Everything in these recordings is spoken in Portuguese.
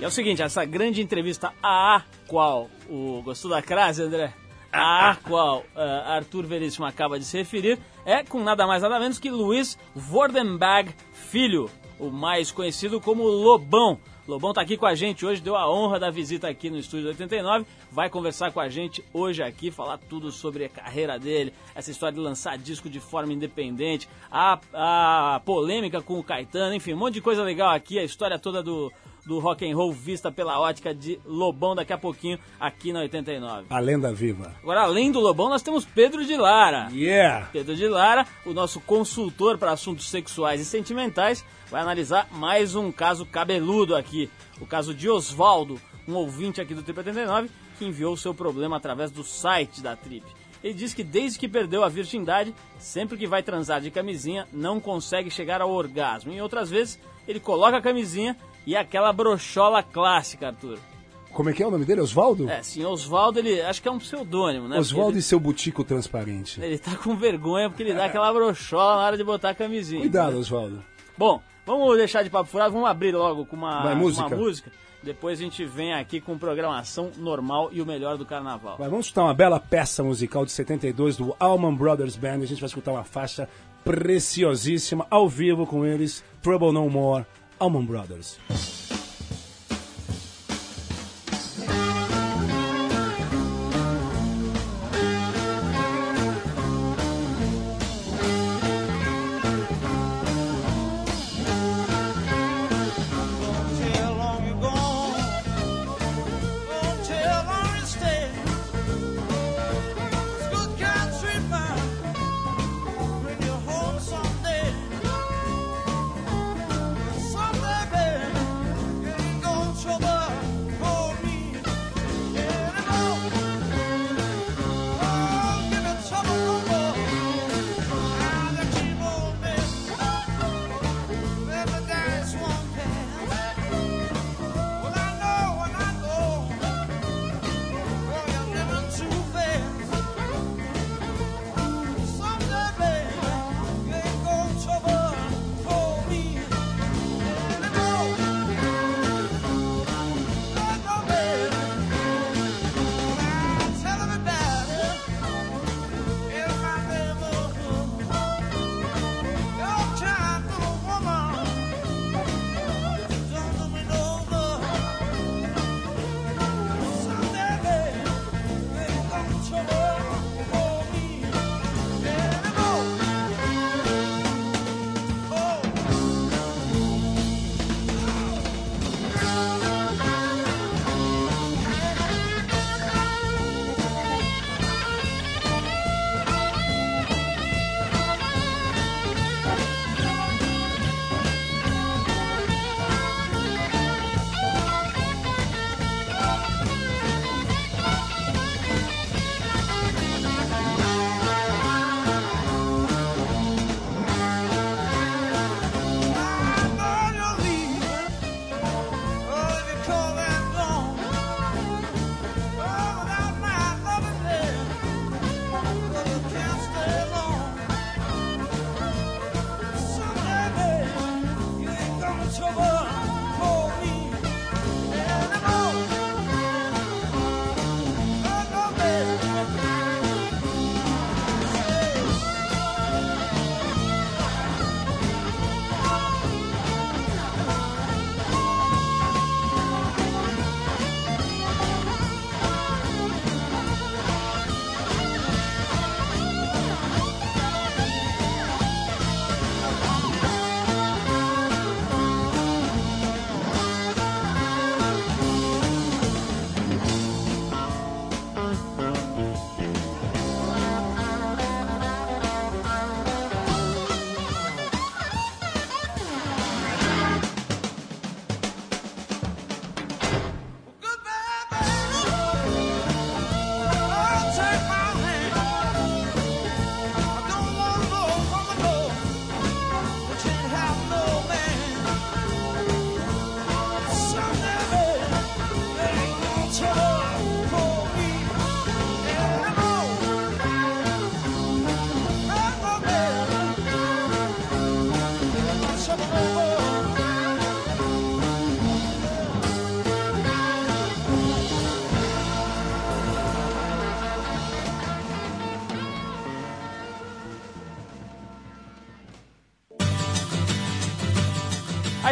E é o seguinte, essa grande entrevista a qual o gostou da crase, André? A qual uh, Arthur Veríssimo acaba de se referir é com nada mais nada menos que Luiz Vordenberg Filho, o mais conhecido como Lobão. Lobão tá aqui com a gente hoje, deu a honra da visita aqui no Estúdio 89, vai conversar com a gente hoje aqui, falar tudo sobre a carreira dele, essa história de lançar disco de forma independente, a, a polêmica com o Caetano, enfim, um monte de coisa legal aqui, a história toda do, do rock and roll vista pela ótica de Lobão daqui a pouquinho aqui na 89. A lenda viva. Agora, além do Lobão, nós temos Pedro de Lara. Yeah! Pedro de Lara, o nosso consultor para assuntos sexuais e sentimentais, vai analisar mais um caso cabeludo aqui. O caso de Oswaldo, um ouvinte aqui do Trip 89, que enviou seu problema através do site da Trip. Ele diz que desde que perdeu a virgindade, sempre que vai transar de camisinha, não consegue chegar ao orgasmo. Em outras vezes, ele coloca a camisinha e aquela brochola clássica, Arthur. Como é que é o nome dele? Oswaldo? É, sim, Oswaldo, ele acho que é um pseudônimo, né? Oswaldo ele, e seu butico transparente. Ele tá com vergonha porque ele dá aquela brochola na hora de botar a camisinha. Cuidado, né? Oswaldo. Bom, vamos deixar de papo furado, vamos abrir logo com uma, Vai, música. uma música. Depois a gente vem aqui com programação normal e o melhor do carnaval. Vai, vamos escutar uma bela peça musical de 72 do Allman Brothers Band. A gente vai escutar uma faixa preciosíssima ao vivo com eles, Trouble No More, Allman Brothers.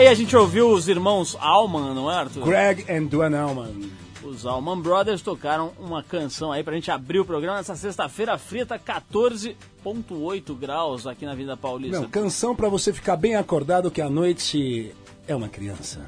Aí a gente ouviu os irmãos Allman, não é, Arthur? Greg and Duane Allman. Os Allman Brothers tocaram uma canção aí pra gente abrir o programa nessa sexta-feira fria, tá 14.8 graus aqui na Vida Paulista. Não, canção pra você ficar bem acordado que a noite é uma criança.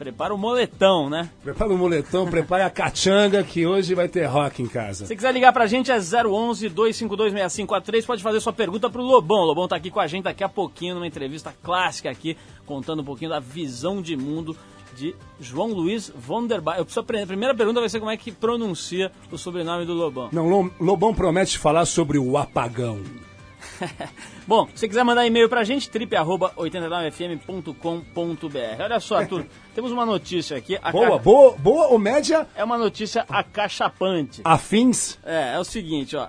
Prepara o moletão, né? Prepara o moletom, prepare a cachanga que hoje vai ter rock em casa. Se quiser ligar pra gente é 011 252 6543, pode fazer sua pergunta pro Lobão. O Lobão tá aqui com a gente daqui a pouquinho numa entrevista clássica aqui, contando um pouquinho da visão de mundo de João Luiz von der Ba- Eu preciso aprender. A primeira pergunta vai ser como é que pronuncia o sobrenome do Lobão. Não, Lo- Lobão promete falar sobre o apagão. Bom, se você quiser mandar e-mail pra gente, trip.89fm.com.br. Olha só, Arthur, temos uma notícia aqui. a Boa, ca- boa, boa ou média? É uma notícia acachapante. Afins? É, é o seguinte, ó.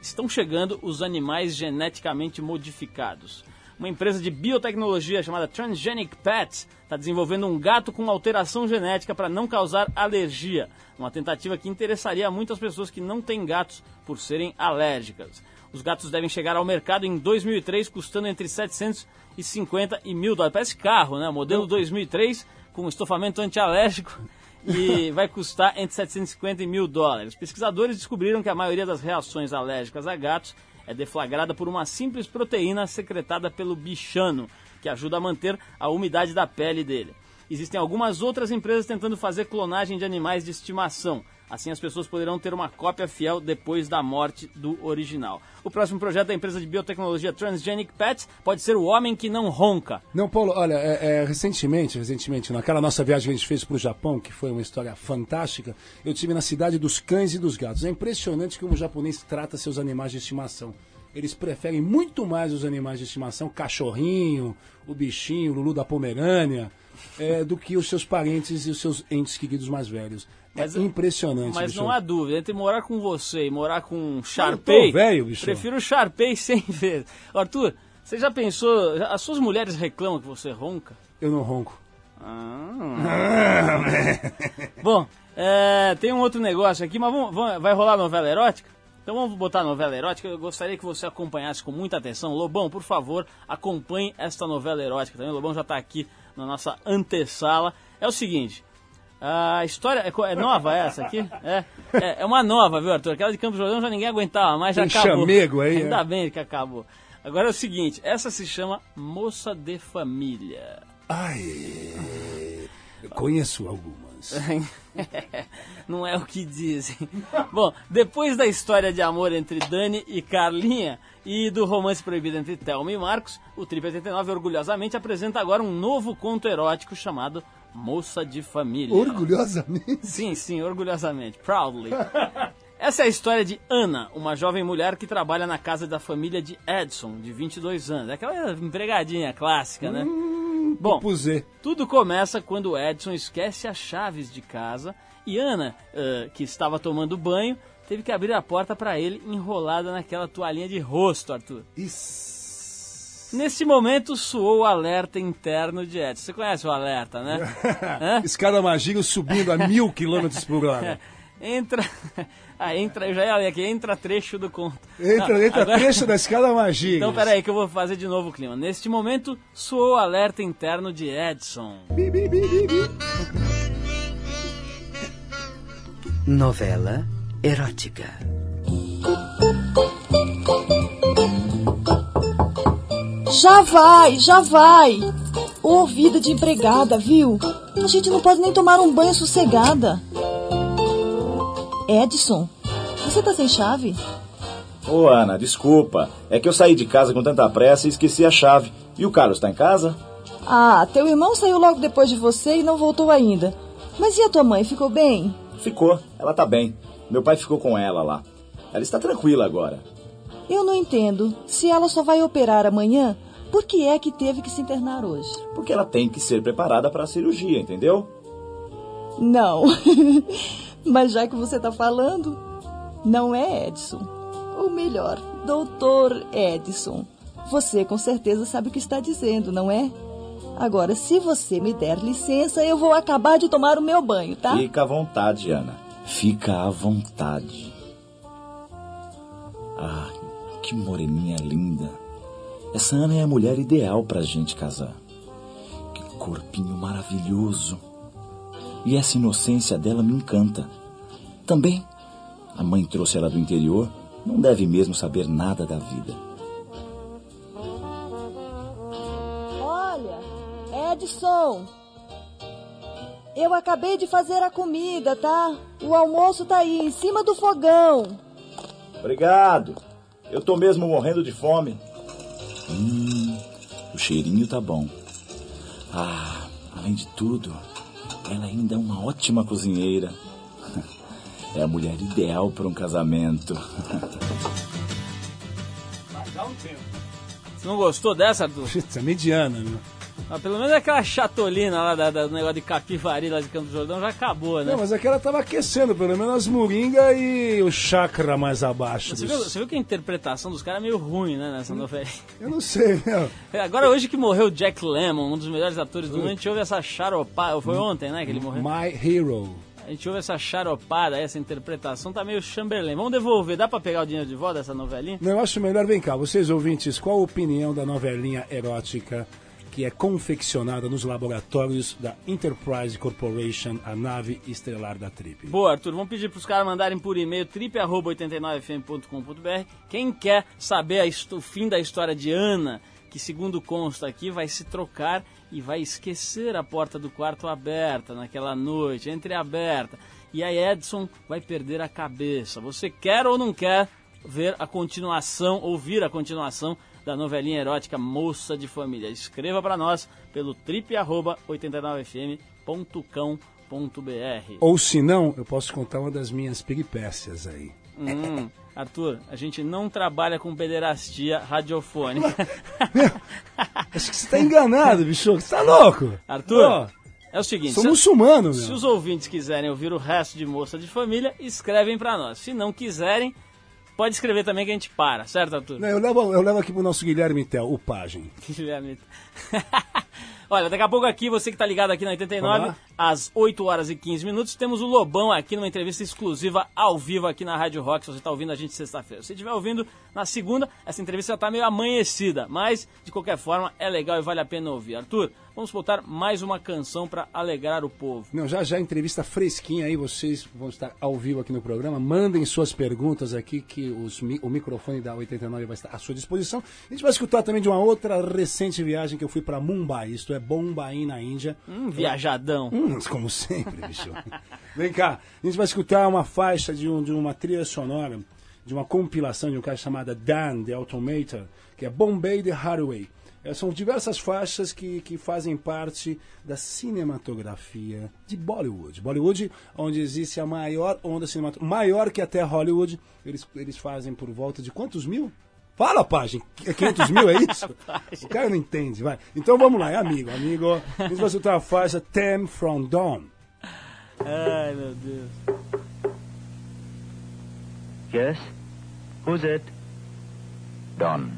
Estão chegando os animais geneticamente modificados. Uma empresa de biotecnologia chamada Transgenic Pets está desenvolvendo um gato com alteração genética para não causar alergia. Uma tentativa que interessaria muitas pessoas que não têm gatos por serem alérgicas. Os gatos devem chegar ao mercado em 2003, custando entre 750 e mil dólares. Parece carro, né? Modelo 2003 com estofamento antialérgico e vai custar entre 750 e mil dólares. Pesquisadores descobriram que a maioria das reações alérgicas a gatos é deflagrada por uma simples proteína secretada pelo bichano, que ajuda a manter a umidade da pele dele. Existem algumas outras empresas tentando fazer clonagem de animais de estimação. Assim, as pessoas poderão ter uma cópia fiel depois da morte do original. O próximo projeto da empresa de biotecnologia Transgenic Pets pode ser o homem que não ronca. Não, Paulo, olha, é, é, recentemente, recentemente, naquela nossa viagem que a gente fez para o Japão, que foi uma história fantástica, eu tive na cidade dos cães e dos gatos. É impressionante como o japonês trata seus animais de estimação. Eles preferem muito mais os animais de estimação, cachorrinho, o bichinho, o Lulu da Pomerânia, é, do que os seus parentes e os seus entes queridos mais velhos. É Mas- impressionante. Mas bicho. não há dúvida, entre morar com você e morar com um tô velho, bicho. prefiro o 100 vezes. Arthur, você já pensou, as suas mulheres reclamam que você ronca? Eu não ronco. Bom, é, tem um outro negócio aqui, mas vamos- vamos- vai rolar novela erótica? Então vamos botar novela erótica. Eu gostaria que você acompanhasse com muita atenção. Lobão, por favor, acompanhe esta novela erótica também. O Lobão já está aqui na nossa antessala. É o seguinte. A história é, é nova essa aqui? É, é, é uma nova, viu, Arthur? Aquela de Campos Jordão já ninguém aguentava, mas já Tem acabou. chamego aí, Ainda é? bem que acabou. Agora é o seguinte, essa se chama Moça de Família. Ai, conheço algumas. Não é o que dizem. Bom, depois da história de amor entre Dani e Carlinha e do romance proibido entre Thelma e Marcos, o Trip 89 orgulhosamente apresenta agora um novo conto erótico chamado Moça de Família. Orgulhosamente. Sim, sim, orgulhosamente. Proudly. Essa é a história de Ana, uma jovem mulher que trabalha na casa da família de Edson, de 22 anos. Aquela empregadinha clássica, né? Bom, Puzê. tudo começa quando Edson esquece as chaves de casa e Ana, eh, que estava tomando banho, teve que abrir a porta para ele enrolada naquela toalhinha de rosto, Arthur. Isso. Nesse momento soou o alerta interno de Edson. Você conhece o alerta, né? Escada Magiro subindo a mil quilômetros por hora. Entra. Ah, entra, eu já ia ler aqui, entra trecho do conto. Entra, Não, entra agora- trecho da escada Magiro. Então, peraí, que eu vou fazer de novo o clima. Neste momento, soou o alerta interno de Edson. Novela erótica. Já vai, já vai. Ô, vida de empregada, viu? A gente não pode nem tomar um banho sossegada. Edson, você tá sem chave? Ô Ana, desculpa. É que eu saí de casa com tanta pressa e esqueci a chave. E o Carlos tá em casa? Ah, teu irmão saiu logo depois de você e não voltou ainda. Mas e a tua mãe, ficou bem? Ficou, ela tá bem. Meu pai ficou com ela lá. Ela está tranquila agora. Eu não entendo. Se ela só vai operar amanhã, por que é que teve que se internar hoje? Porque ela tem que ser preparada para a cirurgia, entendeu? Não. Mas já que você tá falando, não é Edson. Ou melhor, doutor Edson. Você com certeza sabe o que está dizendo, não é? Agora, se você me der licença, eu vou acabar de tomar o meu banho, tá? Fica à vontade, Ana. Fica à vontade. Ah, que moreninha linda. Essa Ana é a mulher ideal pra gente casar. Que corpinho maravilhoso. E essa inocência dela me encanta. Também, a mãe trouxe ela do interior, não deve mesmo saber nada da vida. Olha, Edson. Eu acabei de fazer a comida, tá? O almoço tá aí, em cima do fogão. Obrigado. Eu tô mesmo morrendo de fome. Hum, o cheirinho tá bom. Ah, além de tudo, ela ainda é uma ótima cozinheira. É a mulher ideal para um casamento. Você não gostou dessa, Arthur? Putz, é mediana, né? Ah, pelo menos aquela chatolina lá da- da- do negócio de capivari lá de Campo do Jordão já acabou, né? Não, mas aquela tava aquecendo, pelo menos as moringa e o chakra mais abaixo. Você dos- viu, você viu que a interpretação dos caras é meio ruim, né, Hum. nessa novela? Eu não sei, meu. Agora, hoje que morreu o Jack Lemmon, um dos melhores atores do mundo, a gente ouve essa charopada. Foi ontem, né, que ele morreu? My Hero. A gente ouve essa charopada, essa interpretação, tá meio Chamberlain. Vamos devolver, dá pra pegar o dinheiro de volta dessa novelinha? Não, eu acho melhor, vem cá, vocês ouvintes, qual a opinião da novelinha erótica que é confeccionada nos laboratórios da Enterprise Corporation, a nave estelar da Trip? Boa, Arthur, vamos pedir pros caras mandarem por e-mail trip.89fm.com.br. Quem quer saber o fim da história de Ana, que segundo consta aqui, vai se trocar e vai esquecer a porta do quarto aberta naquela noite, entreaberta. E aí Edson vai perder a cabeça. Você quer ou não quer ver a continuação, ouvir a continuação da novelinha erótica Moça de Família? Escreva para nós pelo trip.89fm.com.br. Ou se não, eu posso contar uma das minhas peripécias aí. Hum, Arthur, a gente não trabalha com pederastia radiofônica. Acho que você tá enganado, bicho. Você tá louco? Arthur, é o seguinte, sou se, muçulmano, se meu. os ouvintes quiserem ouvir o resto de Moça de Família, escrevem pra nós. Se não quiserem, pode escrever também que a gente para, certo, Arthur? Não, eu, levo, eu levo aqui pro nosso Guilherme Tel, o Pagem. Guilherme. Olha, daqui a pouco aqui, você que tá ligado aqui na 89, Olá. às 8 horas e 15 minutos, temos o Lobão aqui numa entrevista exclusiva ao vivo aqui na Rádio Rock, se você tá ouvindo a gente sexta-feira. Se você estiver ouvindo na segunda, essa entrevista já tá meio amanhecida, mas de qualquer forma é legal e vale a pena ouvir. Arthur, vamos botar mais uma canção pra alegrar o povo. Não, já já entrevista fresquinha aí, vocês vão estar ao vivo aqui no programa. Mandem suas perguntas aqui, que os o microfone da 89 vai estar à sua disposição. A gente vai escutar também de uma outra recente viagem que eu fui para Mumbai, isto é Bombay, na Índia. Hum, viajadão. Hum, como sempre, bicho. Vem cá, a gente vai escutar uma faixa de, um- de uma trilha sonora, de uma compilação de um cara chamado Dan, The Automator, que é Bombay The Highway. É, são diversas faixas que, que fazem parte da cinematografia de Bollywood. Bollywood, onde existe a maior onda cinematográfica, maior que até Hollywood. Eles, eles fazem por volta de quantos mil? Fala, Pagem, é 500 mil, é isso? o cara não entende, vai. Então vamos lá, é amigo, amigo. Vai escutar a faixa Tem From Dawn. Ai, meu Deus. Yes? Who's it? Don.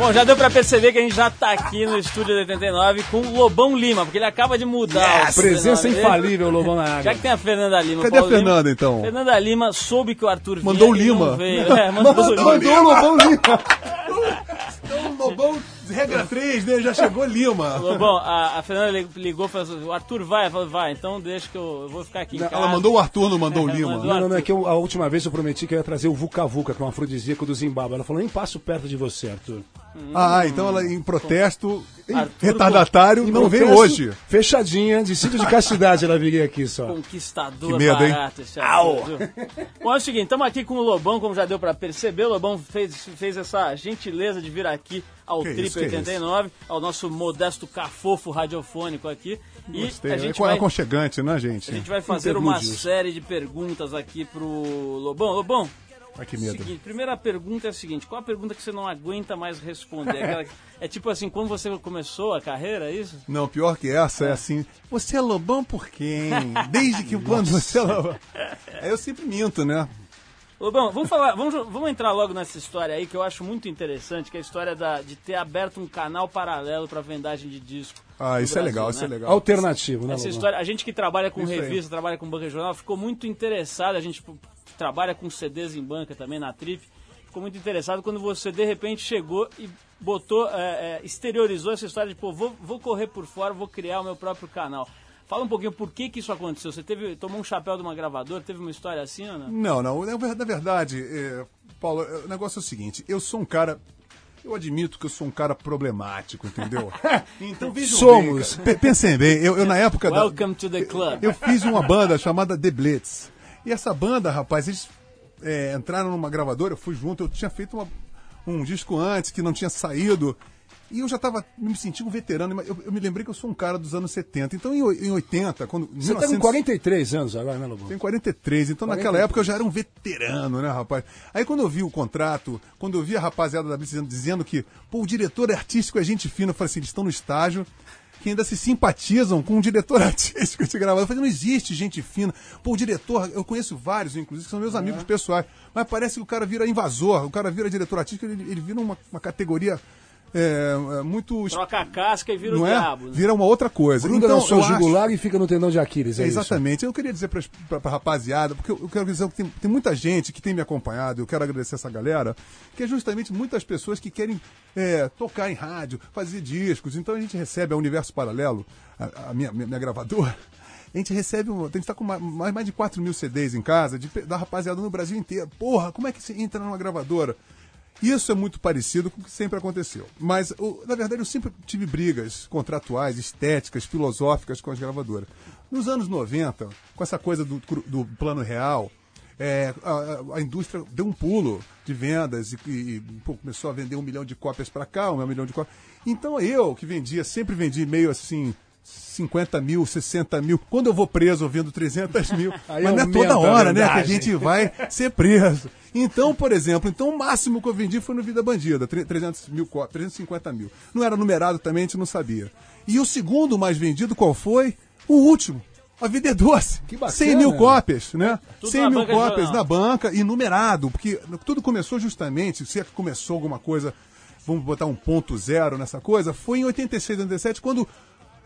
Bom, já deu pra perceber que a gente já tá aqui no estúdio do 89 com o Lobão Lima, porque ele acaba de mudar o Presença infalível, Lobão na Já área. que tem a Fernanda Lima. Cadê a Paulo Lima- Fernanda, então? Fernanda Lima soube que o Arthur vinha Mandou o não Lima. veio. É, mandou o Lima. Mandou o Lobão Lima. Então, o Lobão, regra 3, né? Já chegou Lima. Lobão, a, a Fernanda lig- ligou e falou assim, o Arthur vai? Eu falei, vai, então deixa que eu, eu vou ficar aqui em casa. Ela mandou o Arthur, não mandou o É, Lima. mandou. Não, não, não, é que eu- a última vez eu prometi que eu ia trazer o Vuca Vuca, que é um afrodisíaco do Zimbábue. Ela falou, nem passo perto de você, Arthur. Ah, então ela em protesto, Arthur retardatário, não veio hoje. Fechadinha, de sítio de castidade ela viria aqui só. Conquistador Que medo, hein? barato esse viu? Bom, é o seguinte, estamos aqui com o Lobão, como já deu pra perceber. O Lobão fez, fez essa gentileza de vir aqui ao Que Trip isso, que 89, ao nosso modesto cafofo radiofônico aqui. E Gostei, a é gente co- vai... aconchegante, né, gente? A gente vai fazer uma série de perguntas aqui pro Lobão. Lobão, Ai, que medo. seguinte, primeira pergunta é a seguinte: qual a pergunta que você não aguenta mais responder? Aquela que- é tipo assim, quando você começou a carreira, é isso? Não, pior que essa é assim, você é lobão por quem? Desde que quando você é lobão? Aí eu sempre minto, né? Lobão, vamos falar, vamos, vamos entrar logo nessa história aí que eu acho muito interessante, que é a história da, de ter aberto um canal paralelo para vendagem de disco. Ah, isso é Brasil, legal, né? isso é legal. Alternativo, né, Essa Lobão? história, a gente que trabalha com Isso aí. revista, trabalha com banca de jornal, ficou muito interessado, a gente trabalha com CDs em banca também na Trip, ficou muito interessado quando você de repente chegou e botou, é, é, exteriorizou essa história de, pô, vou, vou correr por fora, vou criar o meu próprio canal. Fala um pouquinho por que que isso aconteceu. Você teve, tomou um chapéu de uma gravadora, teve uma história assim ou não? Não, não. Na ver- na verdade, é, Paulo, é, o negócio é o seguinte: eu sou um cara. Eu admito que eu sou um cara problemático, entendeu? Então vejam Somos. bem, Pensem bem, eu, eu na época da, Welcome to the club. eu fiz uma banda chamada The Blitz. E essa banda, rapaz, eles é, entraram numa gravadora, eu fui junto, eu tinha feito uma- um disco antes que não tinha saído. E eu já estava me sentindo um veterano, eu, eu me lembrei que eu sou um cara dos anos 70. Então em, em 80, quando. Você tá com 1900 43 anos agora, né, Lobão? tenho 43, então naquela 43. época eu já era um veterano, né, rapaz? Aí quando eu vi o contrato, quando eu vi a rapaziada da Blitz dizendo, dizendo que, pô, o diretor artístico é gente fina, eu falei assim, eles estão no estágio que ainda se simpatizam com o diretor artístico de gravador. Eu falei, não existe gente fina. Pô, o diretor, eu conheço vários, inclusive, que são meus amigos pessoais, mas parece que o cara vira invasor, o cara vira diretor artístico, ele, ele vira uma, uma categoria é, é, muito... Troca a casca e vira Não o é? diabo. né? Vira uma outra coisa. Gruda então, no seu eu acho- jugular e fica no tendão de Aquiles, é, é, isso? exatamente. Eu queria dizer pra, pra, pra rapaziada, porque eu, eu quero dizer que tem, tem muita gente que tem me acompanhado, eu quero agradecer essa galera, que é justamente muitas pessoas que querem é, tocar em rádio, fazer discos. Então a gente recebe a Universo Paralelo, a, a minha, minha, minha gravadora. A gente recebe, um- a gente tá com ma- mais, mais de 4 mil CDs em casa, de, da rapaziada no Brasil inteiro. Porra, como é que você entra numa gravadora? Isso é muito parecido com o que sempre aconteceu. Mas, o- na verdade, eu sempre tive brigas contratuais, estéticas, filosóficas com as gravadoras. Nos anos 90, com essa coisa do, do plano real, é, a, a- a indústria deu um pulo de vendas e, e, pô, começou a vender um milhão de cópias para cá, um milhão de cópias. Então eu, que vendia, sempre vendi meio assim. 50 mil, 60 mil. Quando eu vou preso, eu vendo 300 mil. Aí Mas não é toda hora, né? Que a gente vai ser preso. Então, por exemplo, então o máximo que eu vendi foi no Vida Bandida, tre- 300 mil, có- 350 mil. Não era numerado também, a gente não sabia. E o segundo mais vendido, qual foi? O último. A Vida é Doce. Que bacana. 100 mil cópias, né? Tudo 100 na mil de cópias na banca e numerado, porque tudo começou justamente, se é que começou alguma coisa, vamos botar um ponto zero nessa coisa, foi em 86, 87, quando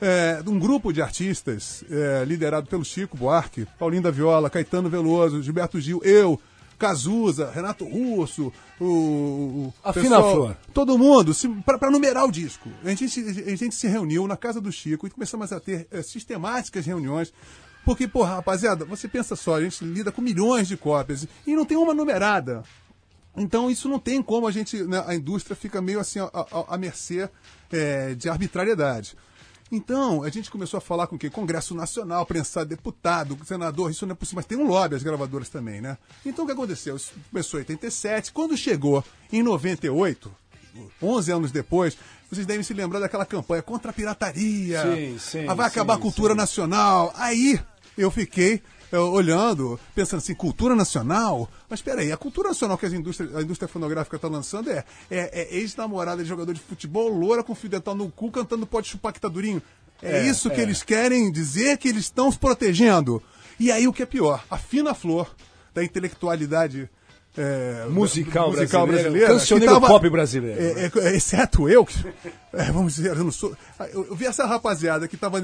é, um grupo de artistas, é, liderado pelo Chico Buarque, Paulinho da Viola, Caetano Veloso, Gilberto Gil, eu, Cazuza, Renato Russo, o, o A pessoal- Flor. todo mundo, para numerar o disco. A gente, se- a gente se reuniu na casa do Chico e começamos a ter eh, sistemáticas reuniões. Porque, porra, rapaziada, você pensa só, a gente lida com milhões de cópias e não tem uma numerada. Então isso não tem como a gente, né, a indústria fica meio assim à mercê é, de arbitrariedade. Então, a gente começou a falar com o quê? Congresso Nacional, prensar deputado, senador, isso não é possível, mas tem um lobby as gravadoras também, né? Então o que aconteceu? Isso começou em 87, quando chegou em 98, 11 anos depois, vocês devem se lembrar daquela campanha contra a pirataria. Sim, sim, Ah, vai acabar sim, a cultura nacional. Aí eu fiquei eh, olhando, pensando assim, cultura nacional? Mas peraí, a cultura nacional que as indústrias, a indústria fonográfica está lançando é, é, é ex-namorada de jogador de futebol, loura com fio dental no cu, cantando pode chupar que tá durinho. É, É, isso que é. eles querem dizer que eles estão se protegendo. E aí o que é pior, a fina flor da intelectualidade eh, Musical musical brasileira, brasileira. cancioneiro que tava- pop brasileiro. é, é, exceto eu, que, é, vamos dizer, eu não sou. Eu, eu vi essa rapaziada que estava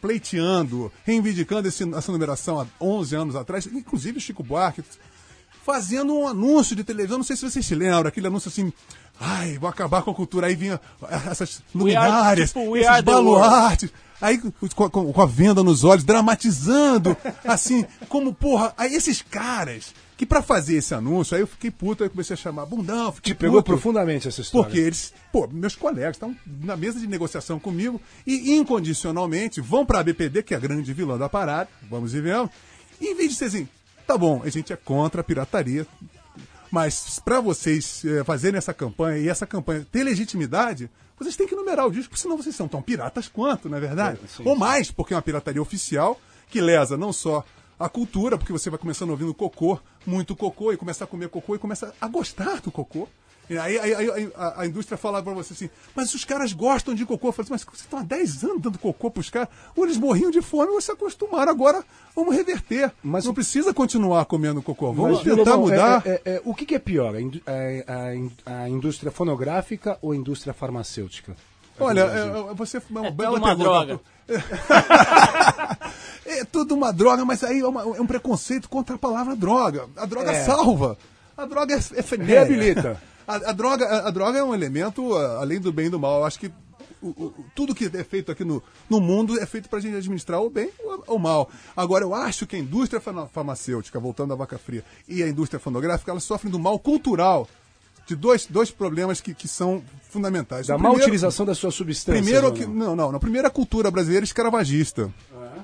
pleiteando, reivindicando esse- essa numeração há 11 anos atrás, inclusive o Chico Buarque, fazendo um anúncio de televisão, não sei se vocês se lembram, aquele anúncio assim. Ai, vou acabar com a cultura. Aí vinha essas are- luminárias, tipo, esses are the world. baluartes. Aí com, com- com a venda nos olhos, dramatizando, assim, como, porra, aí esses caras que pra fazer esse anúncio, aí eu fiquei puto, aí eu comecei a chamar bundão, Te pegou puto. profundamente essa história. Porque eles, pô, meus colegas estão na mesa de negociação comigo e incondicionalmente vão para a BPD, que é a grande vilã da parada, vamos e vemos, e em vez de ser assim, tá bom, a gente é contra a pirataria, mas para vocês eh, fazerem essa campanha e essa campanha ter legitimidade, vocês têm que numerar o disco, porque senão vocês são tão piratas quanto, não é verdade? É, sim, Ou mais, porque é uma pirataria oficial que lesa não só a cultura, porque você vai começando ouvindo cocô, muito cocô, e começa a comer cocô e começa a gostar do cocô. E aí, aí- aí- a, a indústria fala pra você assim, mas os caras gostam de cocô. Eu falei assim, mas vocês estão há 10 anos dando cocô pros caras, ou eles morriam de fome ou se acostumaram. Agora vamos reverter. Mas não precisa continuar comendo cocô. Vamos Mas, tentar Lobão, mudar. é- é- é- o que, que é pior, a, indú- é- a a indústria fonográfica ou a indústria farmacêutica? Olha, é, é, você é uma É bela tudo uma pergunta. droga. É tudo uma droga, mas aí é, uma- é um preconceito contra a palavra droga. A droga É. salva. A droga é efeméride. Reabilita. A, a droga, a, a droga é um elemento ah, além do bem e do mal. Eu acho que o- o- tudo que é feito aqui no, no mundo é feito para a gente administrar o bem ou o mal. Agora, eu acho que a indústria farma- farmacêutica, voltando à vaca fria, e a indústria fonográfica, elas sofrem do mal cultural. De dois, dois problemas que, que são fundamentais. Da O má primeiro- utilização das suas substâncias. Primeiro, que, não? não, não, não. Primeiro a cultura brasileira escravagista.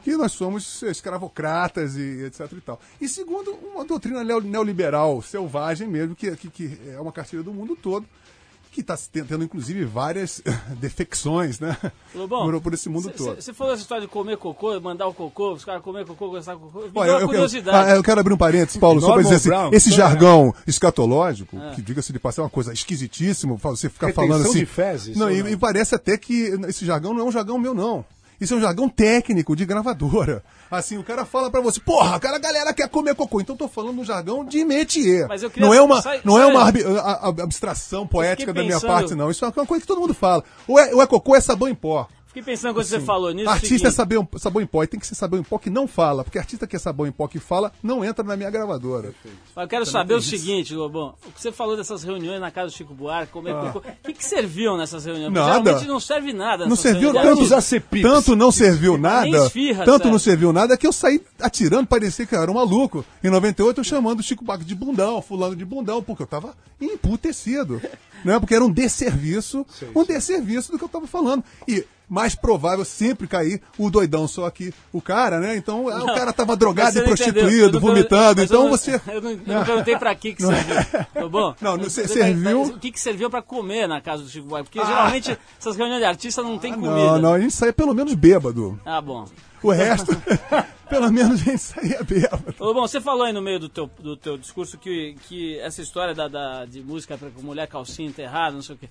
Que nós somos escravocratas e etc e tal. E segundo, uma doutrina neo- neoliberal, selvagem mesmo, que, que, que é uma cartilha do mundo todo, que está tendo inclusive várias defecções, né? Lobão, por, por esse mundo todo. Você falou essa história de comer cocô, mandar o cocô, os caras comer cocô, gostar cocô. Me Olha, eu, eu, curiosidade. ah, eu quero abrir um parênteses, Paulo, só para dizer assim, Brown, esse tô jargão escatológico, Ah. que diga-se de passar, é uma coisa esquisitíssima, você ficar Retenção falando assim. de fezes, não, e, não? e parece até que esse jargão não é um jargão meu, não. Isso é um jargão técnico de gravadora. Assim, o cara fala pra você, porra, cara, a galera quer comer cocô. Então eu tô falando um jargão de métier. Mas eu queria- Não é uma, sai- não é sai- uma arbi- a- a- abstração poética da minha pensando- parte, não. Isso é uma coisa que todo mundo fala. Ou é, ou é cocô, é sabão em pó. Fiquei pensando quando você falou nisso. Artista é seguinte, sabão, sabão em pó, e tem que ser sabão em pó que não fala, porque artista que é sabão em pó que fala não entra na minha gravadora. Mas eu quero saber o seguinte, Lobão. O que você falou dessas reuniões na casa do Chico Buarque, comer cocô. O que, que serviam nessas reuniões? Porque Nada. Geralmente não serve nada. Não serviu tanto, tanto não serviu nada, esfirra, tanto sério. não serviu nada que eu saí atirando, parecia que eu era um maluco. Em 98 eu chamando o Chico Buarque de bundão, fulano de bundão, porque eu tava emputecido, né? Porque era um desserviço, um desserviço do que eu tava falando. E mais provável sempre cair o doidão só aqui, o cara, né? Então ah, o cara tava drogado e não. Eu prostituído, não- vomitando, eu então não- você... Eu não, eu não perguntei pra que que serviu. Tá bom? Não, não, Você- se- serviu- O que que serviu pra comer na casa do Chico Buarque? Porque geralmente essas reuniões de artista não tem comida. Não, não, a gente saía pelo menos bêbado. Ah, bom. O resto, pelo menos a gente saía bêbado. Ô, bom, você falou aí no meio do teu, do teu discurso que, que essa história da, da- de música com mulher calcinha enterrada, não sei o quê.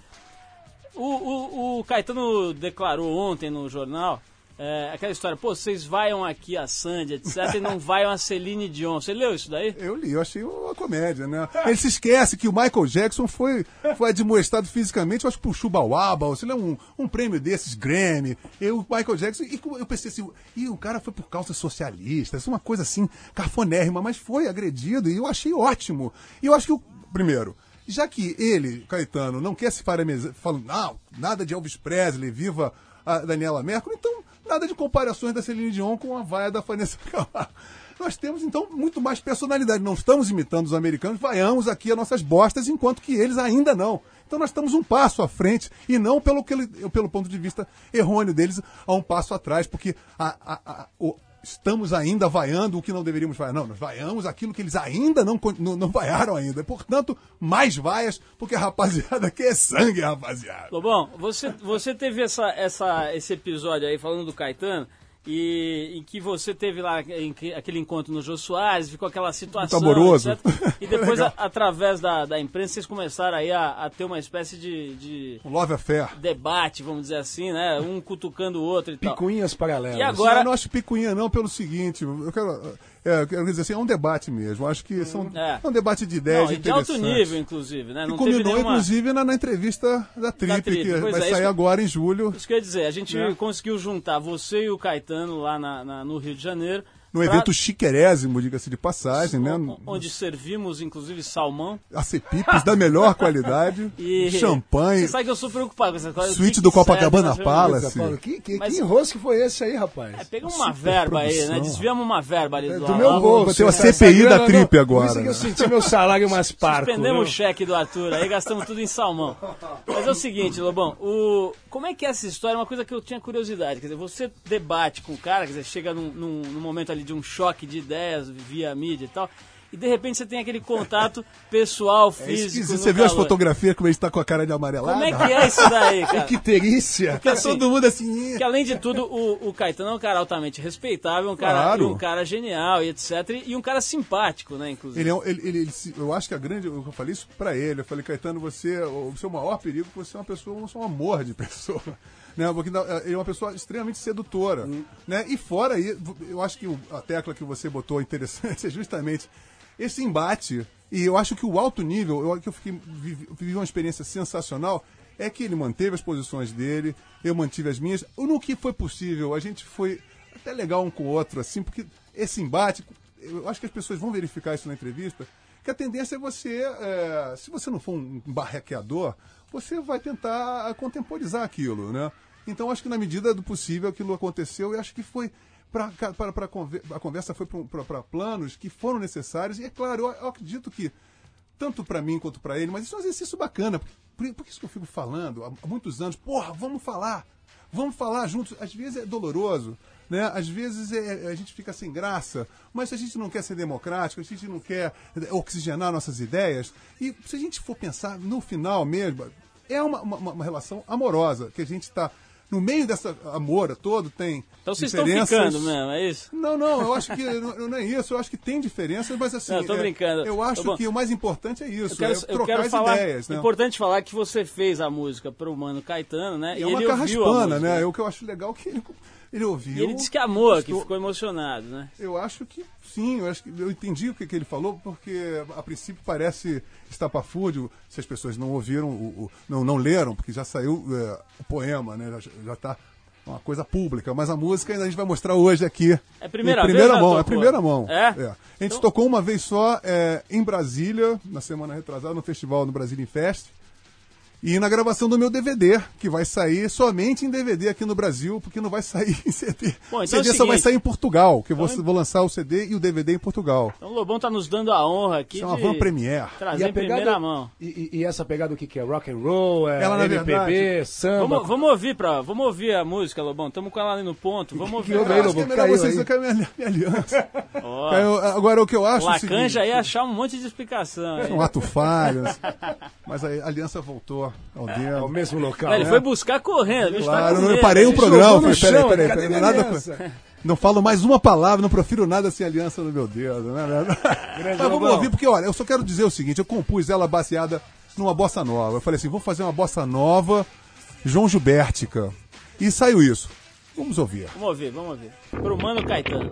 O, o, o Caetano declarou ontem no jornal é, aquela história, pô, vocês vaiam aqui a Sandy, etc, e não vaiam a Celine Dion. Você leu isso daí? Eu li, eu achei uma comédia, né? Ele se esquece que o Michael Jackson foi, foi admoestado fisicamente, eu acho que por Chubauaba, ou sei lá, um, um prêmio desses, Grammy. Eu, o Michael Jackson, e eu pensei assim, e o cara foi por causa socialista, é uma coisa assim, cafonérrima, mas foi agredido, e eu achei ótimo. E eu acho que, o, primeiro, já que ele, Caetano, não quer se parabenizar, falando, não, nada de Elvis Presley, viva a Daniela Mercury, então nada de comparações da Celine Dion com a vaia da Vanessa Camargo. nós temos então muito mais personalidade. Não estamos imitando os americanos, vaiamos aqui as nossas bostas, enquanto que eles ainda não. Então nós estamos um passo à frente e não pelo, que pelo ponto de vista errôneo deles, a um passo atrás, porque a- a- a- o- estamos ainda vaiando o que não deveríamos vaiar. Não, nós vaiamos aquilo que eles ainda não, não, não vaiaram ainda. Portanto, mais vaias, porque a rapaziada aqui é sangue, rapaziada. Lobão, você, você teve essa, essa, esse episódio aí falando do Caetano e em que você teve lá em que- aquele encontro no Jô Soares, ficou aquela situação. Muito amoroso. etc. E depois, a- através da, da imprensa, vocês começaram aí a, a ter uma espécie de, de Um love affair. debate, vamos dizer assim, né? Um cutucando o outro e tal. Picuinhas paralelas. E agora- não acho picuinha não pelo seguinte, eu quero, é, quero dizer assim, é um debate mesmo. Acho que são, É. é um debate de ideias Não, e de alto nível, inclusive, né? Que Não teve culminou, nenhuma... inclusive, na, na entrevista da Trip, Trip, que pois vai é, sair isso- agora em julho, Isso que eu ia dizer, a gente Né? conseguiu juntar você e o Caetano lá na- na- no Rio de Janeiro. No pra- evento chiquérrimo, diga-se de passagem, né? o- Onde servimos, inclusive, salmão. Acepipes da melhor qualidade, E champanhe, Você sabe que eu sou preocupado com essa coisa. Suíte que do que Copacabana? Palace. Paulo, que, que, Mas- que enrosco foi esse aí, rapaz? É, pegamos uma verba aí, né? produção. Desviamos uma verba ali do, do meu bolso. Vai ter uma CPI da grana Trip agora, Por isso que né? eu senti meu salário mais parco. Suspendemos o cheque do Arthur aí, gastamos tudo em salmão. Mas é o seguinte, Lobão, o... como é que é essa história? É uma coisa que eu tinha curiosidade. Quer dizer, você debate com o cara, quer dizer, chega num, num- num momento ali de um choque de ideias via mídia e tal, e de repente você tem aquele contato pessoal, É físico. no Você viu as fotografias como ele está com a cara de amarelada? Como é que é isso daí, cara? Que terícia. Porque, assim, Todo mundo assim... Que além de tudo, o, o Caetano é um cara altamente respeitável, um cara, Claro. um cara genial e etc. E um cara simpático, né, inclusive. Ele é um- ele- ele- ele eu acho que a grande. Eu falei isso pra ele. Eu falei, Caetano, você, o seu maior perigo é que você é uma pessoa, você é um amor de pessoa. Né? Porque ele é uma pessoa extremamente sedutora. Né? E fora aí, eu acho que a tecla que você botou interessante é justamente esse embate. E eu acho que o alto nível, eu, que eu fiquei, vivi, vivi uma experiência sensacional, é que ele manteve as posições dele, eu mantive as minhas. No que foi possível, a gente foi até legal um com o outro, assim, porque esse embate, eu acho que as pessoas vão verificar isso na entrevista, que a tendência é você, é, se você não for um barraqueador, você vai tentar contemporizar aquilo, né? Então acho que na medida do possível aquilo aconteceu e acho que foi para a conversa foi para planos que foram necessários e é claro, eu, eu acredito que tanto para mim quanto para ele, mas isso é um exercício bacana. Por, por isso que eu fico falando há, muitos anos, porra, vamos falar, vamos falar juntos. Às vezes é doloroso, né? Às vezes é- a gente fica sem graça, mas se a gente não quer ser democrático, a gente não quer oxigenar nossas ideias, e se a gente for pensar no final mesmo, é uma, uma, uma relação amorosa, que a gente está no meio dessa amor todo, tem Então vocês estão diferenças. ficando mesmo, é isso? Não, não, eu acho que não, não é isso, eu acho que tem diferenças, mas assim. Não, eu tô é, brincando. Eu acho Tá bom. que o mais importante é isso, Eu quero, é eu trocar quero as falar. ideias, né? Importante falar que você fez a música pro Mano Caetano, né? E é uma ele carraspana, né? O que eu acho legal é que ele, ele ouviu. E ele disse que amou, que gostou. ficou emocionado, né? Eu acho que sim, eu acho que eu entendi o que, que ele falou, porque a princípio parece estapafúrdio, se as pessoas não ouviram, o, o- não, não leram, porque já saiu é, o poema, né? Já, já tá uma coisa pública, mas a música ainda a gente vai mostrar hoje aqui. É a primeira em primeira já mão, é primeira mão. É? A gente Então- tocou uma vez só é, em Brasília, na semana retrasada, no festival no Brasília Fest. E na gravação do meu DVD, que vai sair somente em DVD aqui no Brasil, porque não vai sair em CD. Bom, então CD é o só vai seguinte. sair em Portugal, que eu vou, Então- vou lançar o CD e o DVD em Portugal. Então o Lobão tá nos dando a honra aqui Isso é uma de van premiere. trazer em primeira mão. E, e- essa pegada o que, que é? Rock and roll, é Ela, na MPB, verdade- samba. Vamos, vamos ouvir pra, vamos ouvir a música, Lobão. Estamos com ela ali no ponto. Vamos ouvir. aí, acho que é melhor Caiu vocês aí. caiu minha, minha aliança. Ó, Caiu- agora, o que eu acho é o Lacan seguinte, já ia achar um monte de explicação. aí. um ato falho, mas a aliança voltou ao dedo. o mesmo local. Não, ele né? foi buscar correndo. o Claro, não, eu parei Ele programa, falei, peraí, peraí, peraí, minha nada, não falo mais uma palavra, não profiro nada sem aliança no meu dedo, né? Mas vamos ouvir, porque olha, eu só quero dizer o seguinte, eu compus ela baseada numa bossa nova. Eu falei assim, vou fazer uma bossa nova João Gilbertica. E saiu isso. Vamos ouvir. Vamos ouvir, vamos ouvir. Pro Mano Caetano.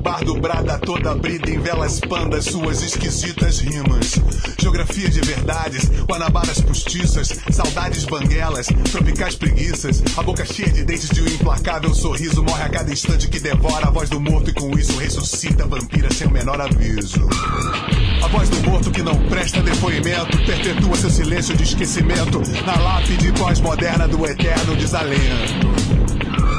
Bardo brada toda brida em velas pandas suas esquisitas rimas. Geografia de verdades, guanabaras postiças, saudades banguelas, tropicais preguiças. A boca cheia de dentes de um implacável sorriso morre a cada instante que devora a voz do morto e com isso ressuscita a vampira sem o menor aviso. A voz do morto que não presta depoimento perpetua seu silêncio de esquecimento na lápide pós-moderna do eterno desalento.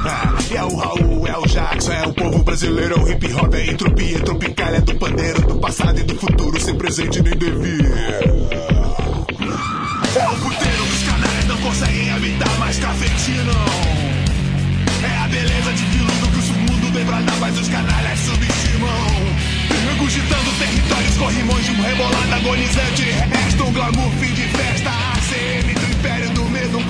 Ah, é o Raul, é o Jackson, é o povo brasileiro, é o hip hop, é entropia, é tropical, é do pandeiro, do passado e do futuro, sem presente nem devir. É o puteiro dos canais, não conseguem habitar mais cafetinho. É a beleza de viludo que o mundo vem pra dar, mas os canalhas subestimam. Regurgitando territórios, corrimões de um rebolado agonizante. Resta um glamour, fim de festa, ACM do império do medo, um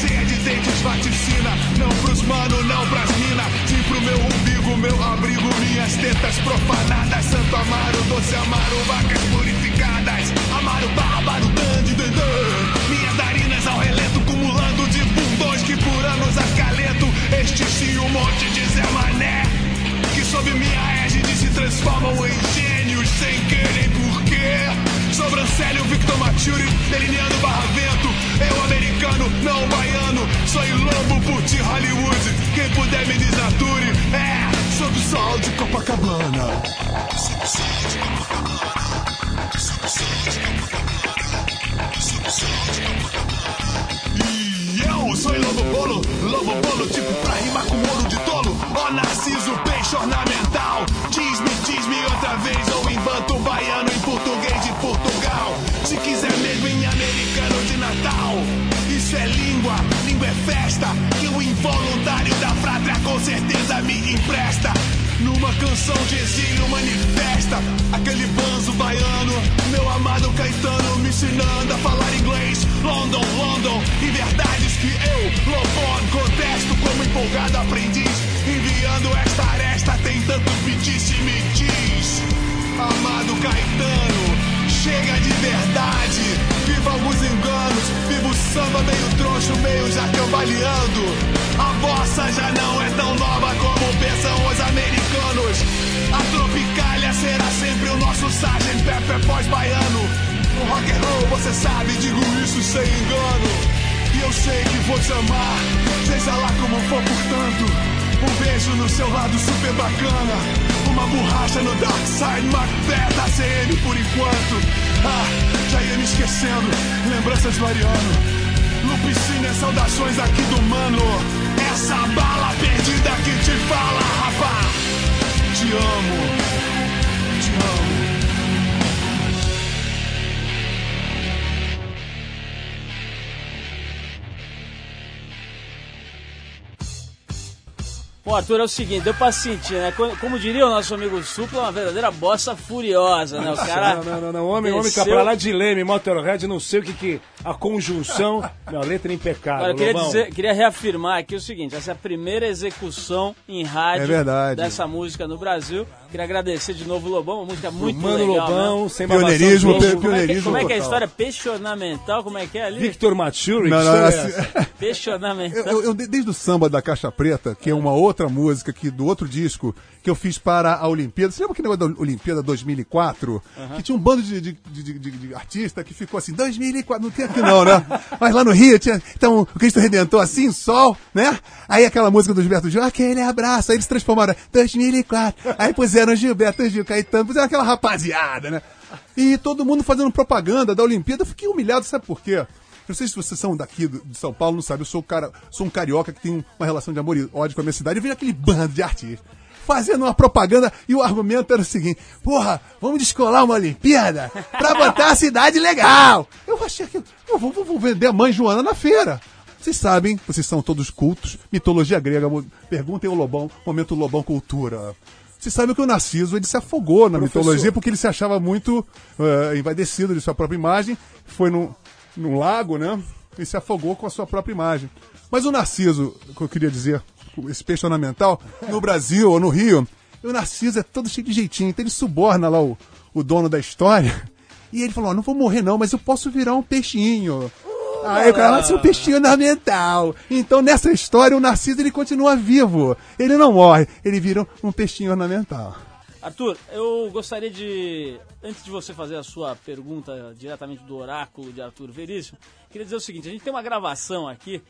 cheia de dentes vaticina. Não pros mano, não pras mina. Sim pro meu umbigo, meu abrigo, minhas tetas profanadas. Santo Amaro, doce Amaro, vacas purificadas. Amaro, bárbaro, dande, dandã. Minhas narinas ao relento, cumulando de bundões que por anos acalento. Este sim, um monte de Zé Mané. Que sob minha égide se transformam em gênios sem querer porquê. Sobrancelho Victor Maturi, delineando barravento. Eu americano, não baiano. Sou lobo por ti Hollywood. Quem puder me desnature. É, sob o sol de Copacabana. Sob o sol de Copacabana. Sob o sol de Copacabana. Sob o sol de Copacabana. E eu sou lobo bolo, lobo bolo, tipo pra rimar com ouro de tolo. Ó Narciso, peixe ornamental. Diz-me certeza me empresta. Numa canção de exílio manifesta. Aquele banzo baiano Meu amado Caetano me ensinando a falar inglês. London, London E verdades que eu, Lobon, contesto Como empolgado aprendiz. Enviando esta aresta Tem tanto pedice, me diz. Amado Caetano Chega de verdade. Viva alguns enganos Viva o samba meio troncho, meio já cambaleando. A bossa já não é tão nova como pensam os americanos. A tropicália será sempre o nosso Sgt. Pepper pós-baiano. No rock and roll você sabe, digo isso sem engano. E eu sei que vou te amar Seja lá como for, portanto um beijo no seu lado super bacana. Uma borracha no Dark Side, Macbeth, ACM por enquanto. Ah, já ia me esquecendo. Lembranças do Ariano. Lupicínio, saudações aqui do mano. Essa bala perdida que te fala, rapá. Te amo. Te amo. Bom, Arthur, é o seguinte, deu pra sentir, né? Como, diria o nosso amigo Supla, uma verdadeira bossa furiosa, né? O cara. Não, não, não, não. Homem, homem desceu- tá pra lá de Leme, Motorhead, não sei o que que... A conjunção... Não, a letra é impecável, Agora, eu queria, dizer, queria reafirmar aqui o seguinte: essa é a primeira execução em rádio É verdade. dessa música no Brasil. Queria agradecer de novo o Lobão, uma música muito Mano legal. Lobão, né? sem Pioneirismo, ovo. Como é, que, pioneirismo como é que é a história? Peixe ornamental, como é que é ali? Victor Maturi, Não, não, é assim- ornamental. Eu, eu- de- desde o samba da Caixa Preta, que é uma outra música que, do outro disco que eu fiz para a Olimpíada. Você lembra aquele negócio da Olimpíada 2004? Que tinha um bando de, de, de, de- de- de artista que ficou assim, 2004, não tem aqui não, né? Mas lá no Rio tinha, então, o Cristo Redentor assim, sol, né? Aí aquela música do Gilberto Gil, aquele abraço, aí eles transformaram 2004. Aí puseram Gilberto Gil, Caetano, puseram aquela rapaziada, né? E todo mundo fazendo propaganda da Olimpíada. Eu fiquei humilhado, sabe por quê? Eu não sei se vocês são daqui do- de São Paulo, não sabe. Eu sou, um cara, sou um carioca que tem uma relação de amor e ódio com a minha cidade. Eu vejo aquele bando de artistas fazendo uma propaganda e o argumento era o seguinte: porra, vamos descolar uma Olimpíada pra botar a cidade legal. Eu achei que. Eu vou, vou- vou vender a mãe Joana na feira. Vocês sabem, vocês são todos cultos, mitologia grega, perguntem ao Lobão, momento Lobão Cultura. Vocês sabem que o Narciso ele se afogou na Professor. mitologia porque ele se achava muito eh, envaidecido de sua própria imagem, foi num, num lago, né? E se afogou com a sua própria imagem. Mas o Narciso, que eu queria dizer, esse peixe ornamental, no Brasil ou no Rio, o Narciso é todo cheio de jeitinho, então ele suborna lá o, o dono da história. E ele falou: ó, não vou morrer não, mas eu posso virar um peixinho. Aí o cara nasceu um peixinho ornamental. Então nessa história o Narciso ele continua vivo. Ele não morre, ele vira um peixinho ornamental. Arthur, eu gostaria de, antes de você fazer a sua pergunta diretamente do oráculo de Arthur Veríssimo, queria dizer o seguinte, a gente tem uma gravação aqui,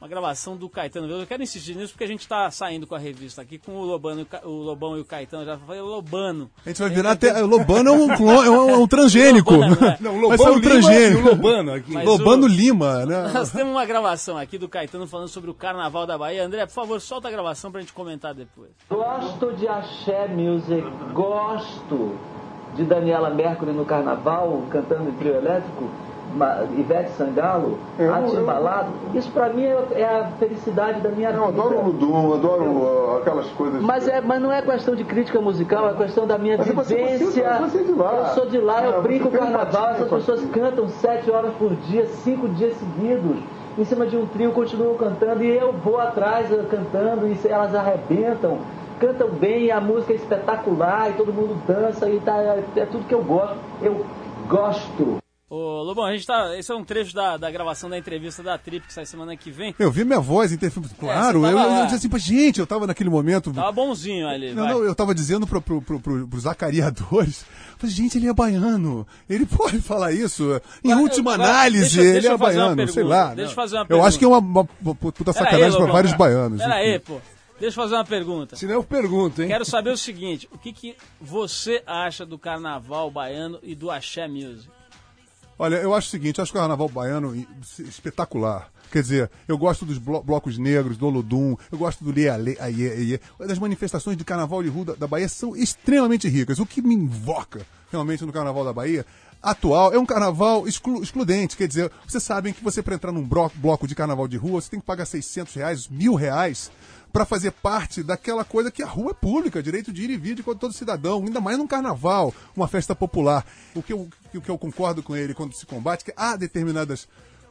uma gravação do Caetano Veloso, eu quero insistir nisso porque a gente está saindo com a revista aqui, com o, Lobano, o o Lobão e o Caetano, já falei Lobano. A gente vai virar até. O Lobano é um, clon- é um, é um transgênico. Lobano, é. Não, ser um transgênico. e o Lobano aqui. Mas Lobano o- Lima, né? Nós temos uma gravação aqui do Caetano falando sobre o Carnaval da Bahia. André, por favor, solta a gravação pra gente comentar depois. Gosto de axé music, gosto de Daniela Mercury no carnaval, cantando em trio elétrico, Ivete Sangalo, Atimbalado. Isso pra mim é, é a felicidade da minha Eu vida. adoro o Ludum, adoro uh, aquelas coisas. Mas, é, mas não é questão de crítica musical, é questão da minha Mas você- vivência. você- você é lá. Eu sou de lá, eu Não, brinco você tem carnaval, essas pessoas cantam sete horas por dia, cinco dias seguidos, em cima de um trio, continuam cantando, e eu vou atrás eh, cantando, e elas arrebentam, cantam bem, a música é espetacular, e todo mundo dança, e tá, é, é tudo que eu gosto. Eu gosto. Ô, Lobão, a gente tá. Esse é um trecho da, da gravação da entrevista da Trip que sai semana que vem. Eu vi minha voz em interfilme. Claro, você eu, eu, lá. disse assim, "Pô, gente, eu tava naquele momento. Tava bonzinho ali. Não, vai. não, eu tava dizendo pro, pro, pro, pro, pros acariadores. Falei, gente, ele é baiano. Ele pode falar isso. Em última análise, deixa- ele deixa é eu baiano, sei lá. deixa eu fazer uma Eu pergunta. acho que é uma, uma, uma puta Pera aí, sacanagem pra Lobão, vários pera- baianos. Pera aí, pô. Deixa eu fazer uma pergunta. Se não, eu pergunto, hein? Quero saber o seguinte: o que, que você acha do carnaval baiano e do axé music? Olha, eu acho o seguinte, acho o carnaval baiano espetacular. Quer dizer, eu gosto dos blo- blocos negros, do Olodum, eu gosto do Lê Alê. As manifestações de carnaval de rua da, da Bahia são extremamente ricas. O que me invoca realmente no carnaval da Bahia atual é um carnaval exclu- excludente. Quer dizer, vocês sabem que você para entrar num bloco de carnaval de rua, você tem que pagar 600 reais, mil reais para fazer parte daquela coisa que a rua é pública, direito de ir e vir de todo cidadão, ainda mais num carnaval, uma festa popular. O que eu, o que eu concordo com ele quando se combate, que há determinadas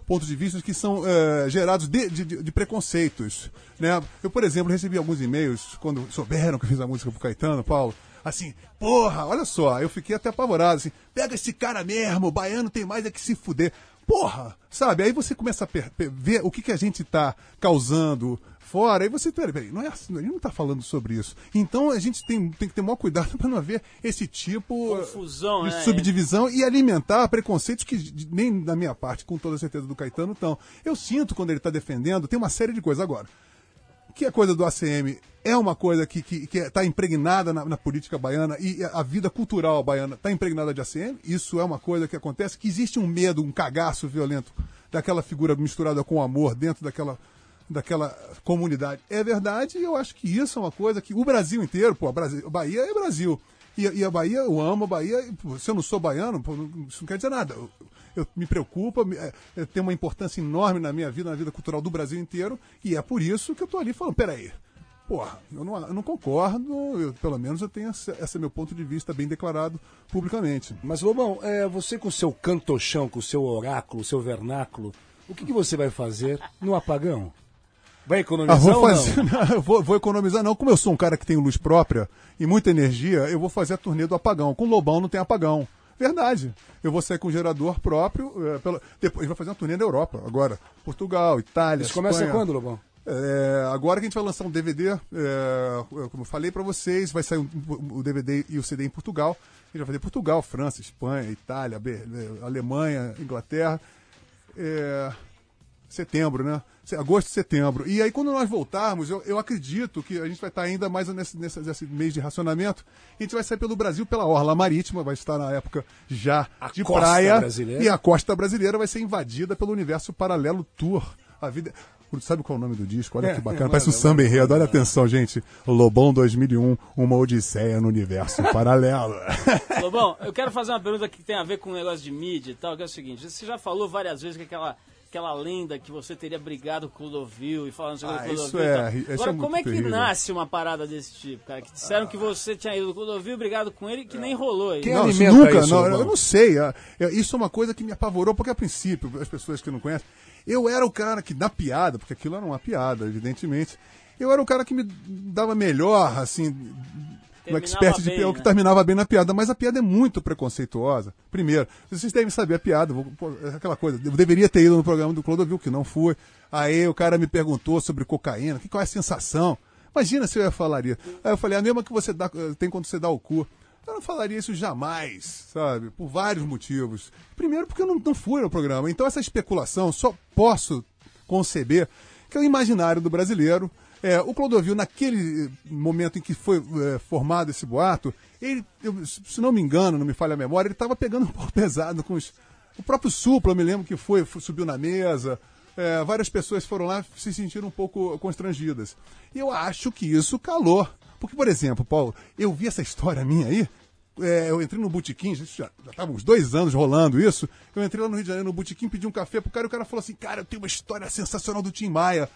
pontos de vista que são eh, gerados de, de- de- preconceitos. Né? Eu, por exemplo, recebi alguns e-mails quando souberam que eu fiz a música pro Caetano, Paulo, assim, porra, olha só, eu fiquei até apavorado, assim, pega esse cara mesmo, o baiano tem mais é que se fuder. Porra, sabe? Aí você começa a ver o que, que a gente tá causando fora, aí você, peraí, peraí, não é assim, ele não tá falando sobre isso. Então a gente tem, tem que ter maior cuidado para não haver esse tipo Confusão, de né? subdivisão e alimentar preconceitos que nem da minha parte, com toda certeza do Caetano, estão. Eu sinto quando ele está defendendo, tem uma série de coisas. Agora, que a coisa do ACM é uma coisa que está que, que tá impregnada na, na política baiana e a vida cultural baiana está impregnada de ACM, isso é uma coisa que acontece, que existe um medo, um cagaço violento daquela figura misturada com amor dentro daquela daquela comunidade. É verdade, e eu acho que isso é uma coisa que o Brasil inteiro, pô, a Brasil, Bahia é Brasil. E, e a Bahia, eu amo a Bahia, e, se eu não sou baiano, pô, não- isso não quer dizer nada. Eu, eu- me preocupa, me- é, tem uma importância enorme na minha vida, na vida cultural do Brasil inteiro, e é por isso que eu tô ali falando, peraí, porra, eu não, eu não concordo, eu, pelo menos eu tenho esse, esse é meu ponto de vista bem declarado publicamente. Mas, Lobão, é, você com o seu cantochão, com o seu oráculo, o seu vernáculo, o que, que você vai fazer no apagão? Vai Ah, economizar vou ou fazer, não? vou, vou economizar não. Como eu sou um cara que tem luz própria e muita energia, eu vou fazer a turnê do apagão. Com o Lobão não tem apagão. Verdade. Eu vou sair com gerador próprio. é, pela- depois, vai fazer uma turnê na Europa agora. Portugal, Itália, Isso começa Espanha. quando, Lobão? É, agora que a gente vai lançar um DVD, é, como eu falei pra vocês, vai sair um- o DVD e o CD em Portugal. A gente vai fazer Portugal, França, Espanha, Itália, Alemanha, Inglaterra. É, setembro, né? Agosto, setembro. E aí, quando nós voltarmos, eu, eu acredito que a gente vai estar ainda mais nesse, nesse, nesse mês de racionamento. A gente vai sair pelo Brasil pela Orla Marítima, vai estar na época já de costa praia. brasileira. E a costa brasileira vai ser invadida pelo universo paralelo tour. A vida. Sabe qual é o nome do disco? Olha É, que bacana. é, Parece um manda, samba enredo. Olha atenção, gente. Lobão 2001, uma odisseia no universo paralelo. Lobão, eu quero fazer uma pergunta que tem a ver com o negócio de mídia e tal, que é o seguinte, você já falou várias vezes que aquela, aquela lenda que você teria brigado com o Clodovil e falando sobre Ah, o Clodovil isso é- isso é Agora, muito como é que terrível. nasce uma parada desse tipo, cara? Que disseram que você tinha ido no Clodovil, brigado com ele, que nem rolou. Quem Não, isso alimenta nunca, isso, não, eu não sei. é- é- Isso é uma coisa que me apavorou, porque a princípio, as pessoas que não conhecem, eu era o cara que, na piada, porque aquilo era uma piada, evidentemente, eu era o cara que me dava melhor, assim, Terminava expert de bem, né? que terminava bem na piada, mas a piada é muito preconceituosa. Primeiro, vocês devem saber a piada, vou- pô, é aquela coisa, eu deveria ter ido no programa do Clodovil, que não fui. Aí o cara me perguntou sobre cocaína, que, qual é a sensação? Imagina se eu falaria. Aí eu falei, a mesma que você dá, tem quando você dá o cu. Eu não falaria isso jamais, sabe? Por vários motivos. Primeiro, porque eu não, não fui no programa. Então, essa especulação só posso conceber que é o imaginário do brasileiro. É, o Clodovil, naquele momento em que foi eh, formado esse boato, ele, eu- se não me engano, não me falha a memória, ele estava pegando um pouco pesado com os. O próprio Supla, eu me lembro que foi, subiu na mesa. é, várias pessoas foram lá se sentiram um pouco constrangidas. E eu acho que isso calou. Porque, por exemplo, Paulo, eu vi essa história minha aí. é, eu entrei no botequim, já já estava uns dois anos rolando isso. Eu entrei lá no Rio de Janeiro no botequim, pedi um café pro cara e o cara falou assim: Cara, eu tenho uma história sensacional do Tim Maia.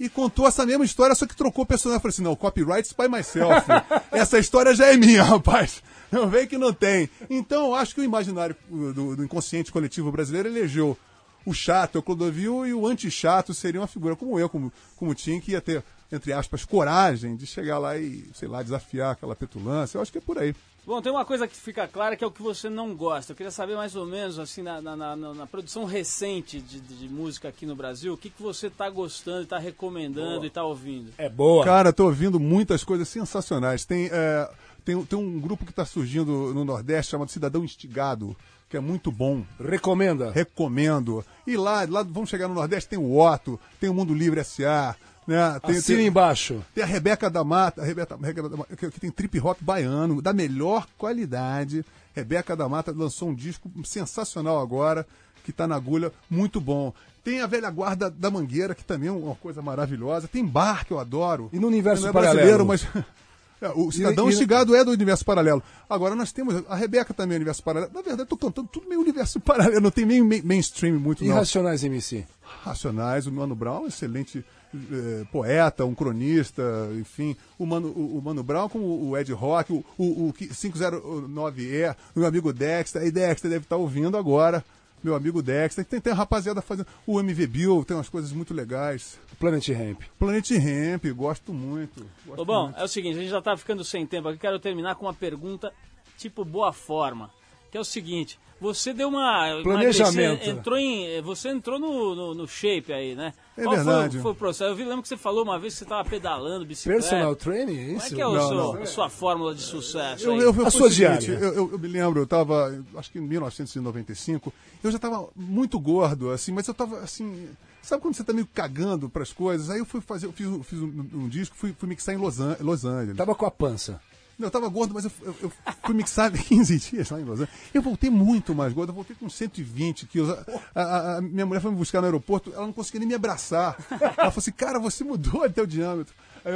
E contou essa mesma história, só que trocou o personagem. Eu falei assim: Não, copyrights by myself. essa história já é minha, rapaz. Não vem que não tem. Então, eu acho que o imaginário do, do inconsciente coletivo brasileiro elegeu o chato, o Clodovil, e o anti-chato seria uma figura como eu, como, como Tim, que ia ter, entre aspas, coragem de chegar lá e, sei lá, desafiar aquela petulância. Eu acho que é por aí. Bom, tem uma coisa que fica clara que é o que você não gosta. Eu queria saber mais ou menos, assim, na, na, na- na produção recente de, de- de música aqui no Brasil, o que, que você está gostando, está recomendando e está ouvindo. É boa. Cara, tô ouvindo muitas coisas sensacionais. Tem, é, tem, tem um grupo que está surgindo no Nordeste chamado Cidadão Instigado, que é muito bom. Recomenda. Recomendo. E lá, lá vamos chegar no Nordeste, tem o Otto, tem o Mundo Livre S.A., né? Tem, Assina tem- embaixo. tem a Rebeca da Mata, a Rebeca, Rebeca da Mata, que, que tem trip hop baiano, da melhor qualidade. Rebeca da Mata lançou um disco sensacional agora, que tá na agulha, muito bom. Tem a velha guarda da Mangueira, que também é uma coisa maravilhosa. Tem bar, que eu adoro. E no universo Não é paralelo? brasileiro, mas. É, o Cidadão E- Instigado é do universo paralelo. Agora nós temos. A Rebeca também é universo paralelo. Na verdade, eu tô cantando tudo meio universo paralelo. Não tem meio main- mainstream muito, E não. Racionais MC? Racionais, o Mano Brown, excelente eh, poeta, um cronista, enfim. O Mano, o, o Mano Brown com o, o Ed Rock, o, o, o 509E, o meu amigo Dexter. E Dexter deve estar ouvindo agora. Meu amigo Dexter. Tem, tem a rapaziada fazendo. O MV Bill tem umas coisas muito legais. Planet Ramp. Planet Ramp, gosto muito. Gosto Ô, bom, muito. é o seguinte, a gente já está ficando sem tempo aqui, quero terminar com uma pergunta tipo boa forma, que é o seguinte, você deu uma... Planejamento. Entrou em, você entrou no, no, no shape aí, né? É Qual verdade. Foi, foi o processo? Eu vi, lembro que você falou uma vez que você estava pedalando, bicicleta. Personal training, é Como é isso? que é o Não, seu- não. a sua fórmula de sucesso Eu, aí? eu, eu, A sua seguinte, diária. Eu, eu- eu me lembro, eu tava, acho que em 1995, eu já tava muito gordo, assim, mas eu tava assim. Sabe quando você tá meio cagando pras coisas? Aí eu fui fazer, eu fiz, um- fiz um, um disco, fui, fui mixar em Los, An- Los Angeles. Tava com a pança. Não, eu tava gordo, mas eu, eu- eu fui mixar 15 dias lá em Los Angeles. Eu voltei muito mais gordo, eu voltei com 120 quilos. A, a- a minha mulher foi me buscar no aeroporto, ela não conseguia nem me abraçar. Ela falou assim, cara, você mudou até o diâmetro.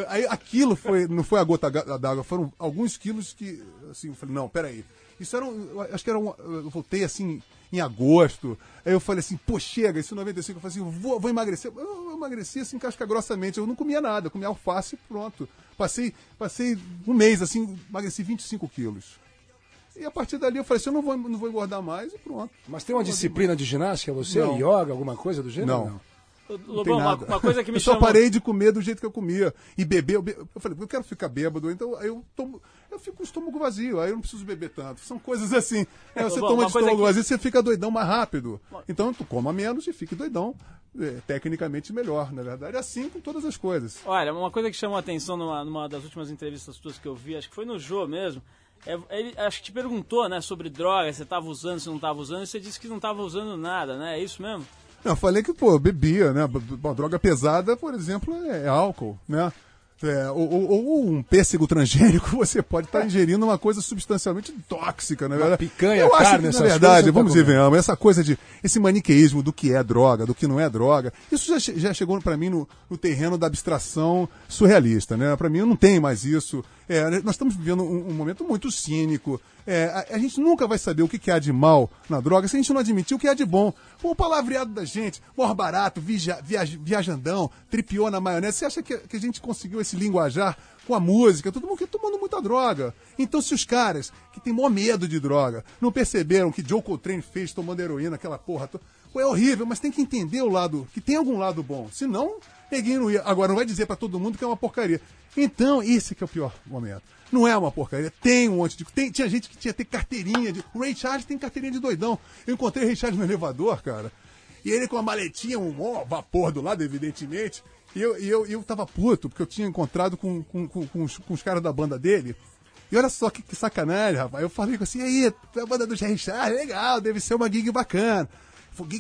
Aí, aquilo foi, não foi a gota d'água, foram alguns quilos que, assim, eu falei, não, peraí. Isso era, um, acho que era um, eu voltei assim, em agosto. Aí eu falei assim, pô, chega, isso em 95. Eu falei assim, vou, vou emagrecer. Eu, eu emagreci assim, casca grossamente. Eu não comia nada, eu comia alface e pronto. Passei, passei um mês assim, emagreci 25 quilos. E a partir dali eu falei assim, eu não vou, não vou engordar mais e pronto. Mas tem uma disciplina de ginástica, você? Não. Yoga, alguma coisa do gênero? Não. Não tem Lobão, uma, nada. uma coisa que me eu só chamou... parei de comer do jeito que eu comia. E beber, eu, be- eu falei, eu quero ficar bêbado, então aí eu tomo. Eu fico com o estômago vazio, aí eu não preciso beber tanto. São coisas assim. Aí você Bom, toma de estômago que- vazio, você fica doidão mais rápido. Então tu coma menos e fique doidão. É, tecnicamente melhor, na verdade. Assim com todas as coisas. Olha, uma coisa que chamou a atenção numa, numa das últimas entrevistas tuas que eu vi, acho que foi no Jô mesmo, é, ele acho que te perguntou, né, sobre droga, você estava usando, se não estava usando, e você disse que não estava usando nada, né? É isso mesmo? Não, eu falei que, pô, bebia, né? Uma droga pesada, por exemplo, é, é álcool, né? É, ou, ou- ou um pêssego transgênico, você pode estar ingerindo uma coisa substancialmente tóxica, na verdade. picanha, Eu acho carne, que, na verdade, vamos dizer, tá essa coisa de esse maniqueísmo do que é droga, do que não é droga, isso já, já chegou para mim no, no terreno da abstração surrealista, né? Para mim, eu não tenho mais isso. É, nós estamos vivendo um, um momento muito cínico. É, a, a gente nunca vai saber o que, que há de mal na droga se a gente não admitir o que há de bom. O palavreado da gente, mor barato, viaja, viaj- viajandão, tripiou na maionese. Você acha que, que a gente conseguiu esse linguajar com a música? Todo mundo que tomando muita droga. Então, se os caras que têm maior medo de droga não perceberam que Joe Coltrane fez tomando heroína, aquela porra. to- é horrível, mas tem que entender o lado, que tem algum lado bom. Senão, Neguinho não ia. Agora, não vai dizer pra todo mundo que é uma porcaria. Então, esse que é o pior momento. Não é uma porcaria. Tem um monte de. Tem, tinha gente que tinha ter carteirinha de. O Ray Charles tem carteirinha de doidão. Eu encontrei o Ray Charles no elevador, cara. E ele com a maletinha, um mó vapor do lado, evidentemente. E eu, e eu, eu tava puto, porque eu tinha encontrado com, com, com, com os, com os caras da banda dele. E olha só que, que sacanagem, rapaz. Eu falei assim, aí, é a banda do Ray Charles? Legal, deve ser uma gig bacana.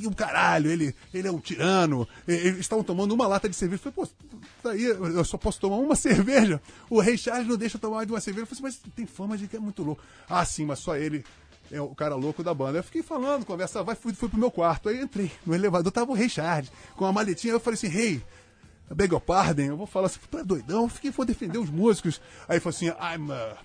Um caralho, ele, ele é um tirano. Eles estavam tomando uma lata de cerveja. Eu falei, pô, tá aí, eu só posso tomar uma cerveja. O Rei Charles não deixa eu tomar mais de uma cerveja. Eu falei mas tem fama de que é muito louco. Ah, sim, mas só ele é o cara louco da banda. Eu fiquei falando, conversa vai, fui, fui pro meu quarto. Aí entrei no elevador, tava o Rei Charles com uma maletinha. Eu falei assim, Rei, I beg your pardon. Eu vou falar assim, tu é doidão? Eu fiquei, vou defender os músicos. Aí falou assim, I'm a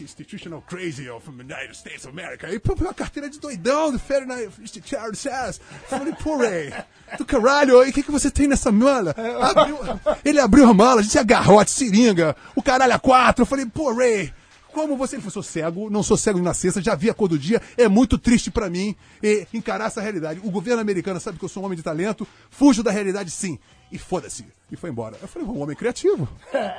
institutional crazy of United States of America. Aí pô, a carteira de doidão do Ferdinand Charles Sass. Falei, Ray, do caralho, e o que, que você tem nessa mala? Abriu- ele abriu a mala, a gente tinha garrote, seringa, o caralho a quatro. Eu falei, Ray, como você? Ele falou, sou cego, não sou cego de nascença, já vi a cor do dia, é muito triste pra mim e encarar essa realidade. O governo americano sabe que eu sou um homem de talento, fujo da realidade sim. E foda-se. E foi embora. Eu falei, um homem criativo.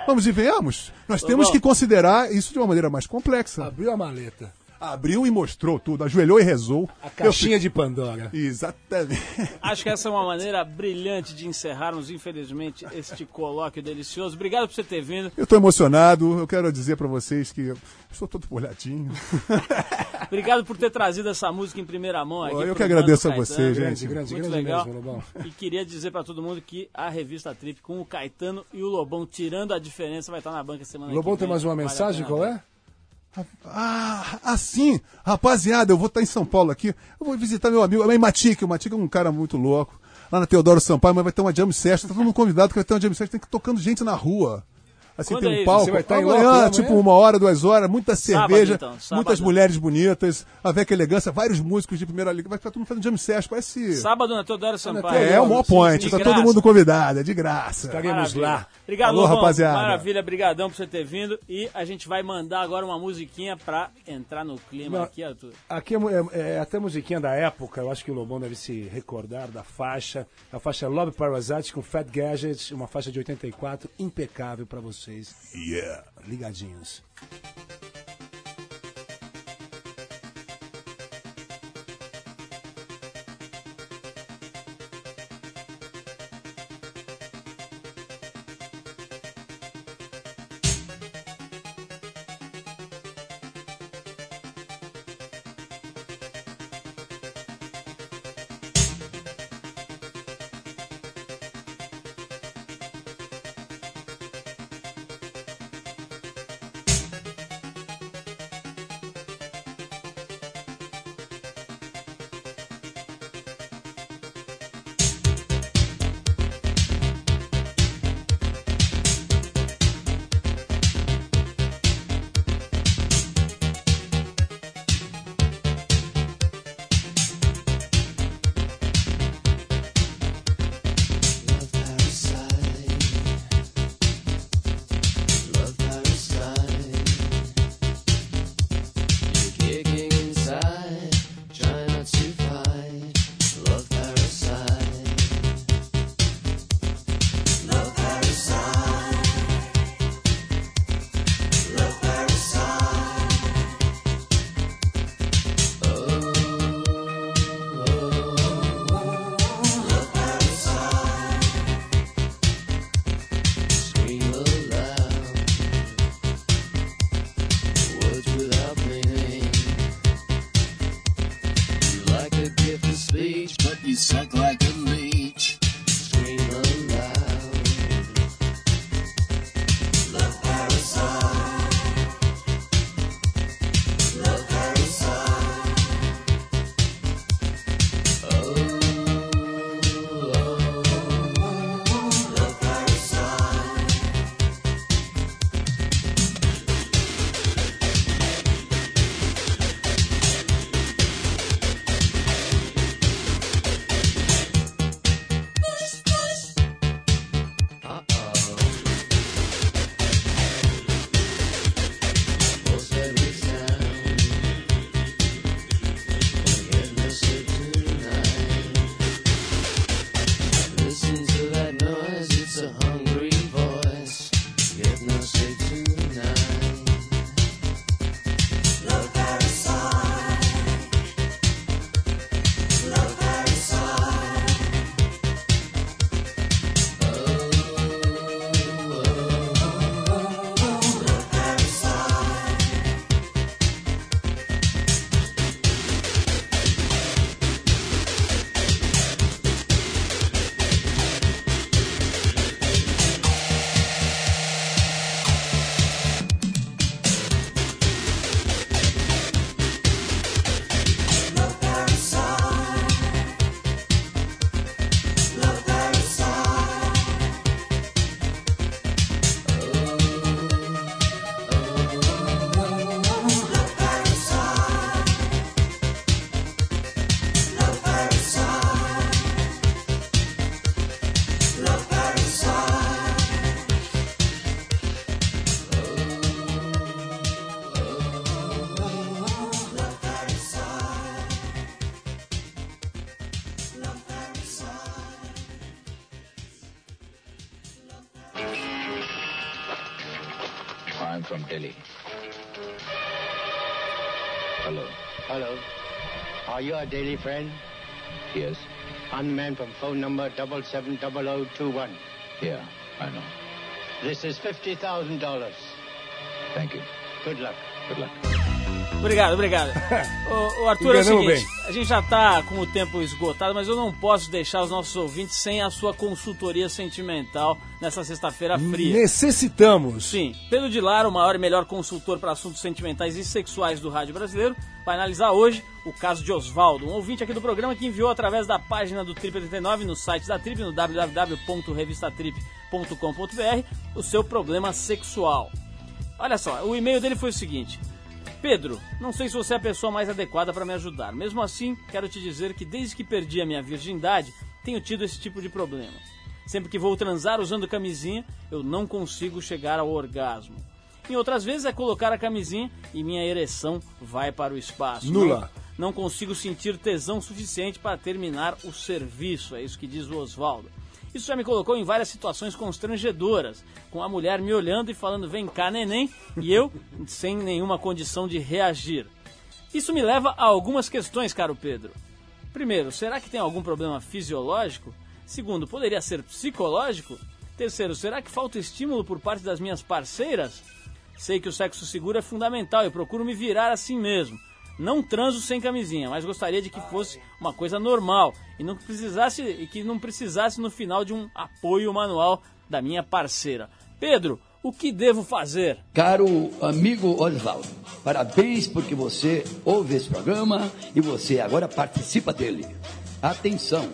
Vamos e venhamos. Nós temos bom. que considerar isso de uma maneira mais complexa. Abriu a maleta. Abriu e mostrou tudo, ajoelhou e rezou. A caixinha de Pandora. Exatamente. Acho que essa é uma maneira brilhante de encerrarmos, infelizmente, este colóquio delicioso. Obrigado por você ter vindo. Eu tô emocionado, eu quero dizer pra vocês que eu estou todo molhadinho. Obrigado por ter trazido essa música em primeira mão aqui. Eu que agradeço a você, gente. Grande, Muito grande legal. mesmo, Lobão. E queria dizer pra todo mundo que a revista Trip com o Caetano e o Lobão, tirando a diferença, vai estar na banca semana Lobão que tem vem. mais uma Vale mensagem, qual é? Ah, assim, rapaziada, eu vou estar em São Paulo aqui. Eu vou visitar meu amigo, o Matique. O Matique é um cara muito louco. Lá na Teodoro Sampaio, mas vai ter uma jam session. Tá todo mundo convidado que vai ter uma jam session. Tem que ir tocando gente na rua. Assim, Quando tem é um isso? palco. Você vai estar em amanhã, loco lá tipo amanhã? uma hora, duas horas, muita Sábado, cerveja, então, sábado. muitas mulheres bonitas, a Veca Elegância, vários músicos de primeira liga. Vai ficar todo mundo fazendo jam session. Parece. Sábado na Teodoro Sampaio. É, é o maior point. Tá graça. todo mundo convidado, é de graça. Estaremos Maravilha. lá. Obrigado, Alô, Lobão. rapaziada. Maravilha, brigadão por você ter vindo. E a gente vai mandar agora uma musiquinha pra entrar no clima Não. aqui, Arthur. Aqui é, é- é até musiquinha da época, eu acho que o Lobão deve se recordar da faixa. A faixa Love Parasite com Fat Gadget, uma faixa de 84, impecável pra vocês. Yeah. Ligadinhos. Are you a daily friend? Yes. I'm the man from phone number 770021. Yeah, I know. This is $50,000. Thank you. Good luck. Good luck. Obrigado, obrigado. o, o Arthur, é o Enganamos seguinte, a gente já tá com o tempo esgotado, mas eu não posso deixar os nossos ouvintes sem a sua consultoria sentimental nessa sexta-feira fria. Necessitamos. Sim, Pedro de Lara, o maior e melhor consultor para assuntos sentimentais e sexuais do rádio brasileiro, vai analisar hoje o caso de Oswaldo, um ouvinte aqui do programa que enviou através da página do Trip 89 no site da Trip, no www.revistatrip.com.br, o seu problema sexual. Olha só, o e-mail dele foi o seguinte: Pedro, não sei se você é a pessoa mais adequada para me ajudar. Mesmo assim, quero te dizer que desde que perdi a minha virgindade, tenho tido esse tipo de problema. Sempre que vou transar usando camisinha, eu não consigo chegar ao orgasmo. Em outras vezes é colocar a camisinha e minha ereção vai para o espaço. Nula. Não, não consigo sentir tesão suficiente para terminar o serviço, é isso que diz o Oswaldo. Isso já me colocou em várias situações constrangedoras, com a mulher me olhando e falando vem cá neném, e eu sem nenhuma condição de reagir. Isso me leva a algumas questões, caro Pedro. Primeiro, será que tem algum problema fisiológico? Segundo, poderia ser psicológico? Terceiro, será que falta estímulo por parte das minhas parceiras? Sei que o sexo seguro é fundamental e procuro me virar assim mesmo. Não transo sem camisinha, mas gostaria de que fosse uma coisa normal e não precisasse e que não precisasse no final de um apoio manual da minha parceira. Pedro, o que devo fazer? Caro amigo Oswaldo, parabéns porque você ouve esse programa e você agora participa dele. Atenção,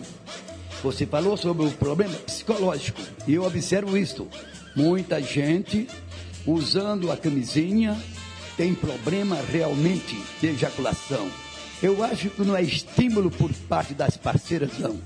você falou sobre o problema psicológico e eu observo isto. Muita gente usando a camisinha tem problema realmente de ejaculação. Eu acho que não é estímulo por parte das parceiras, não.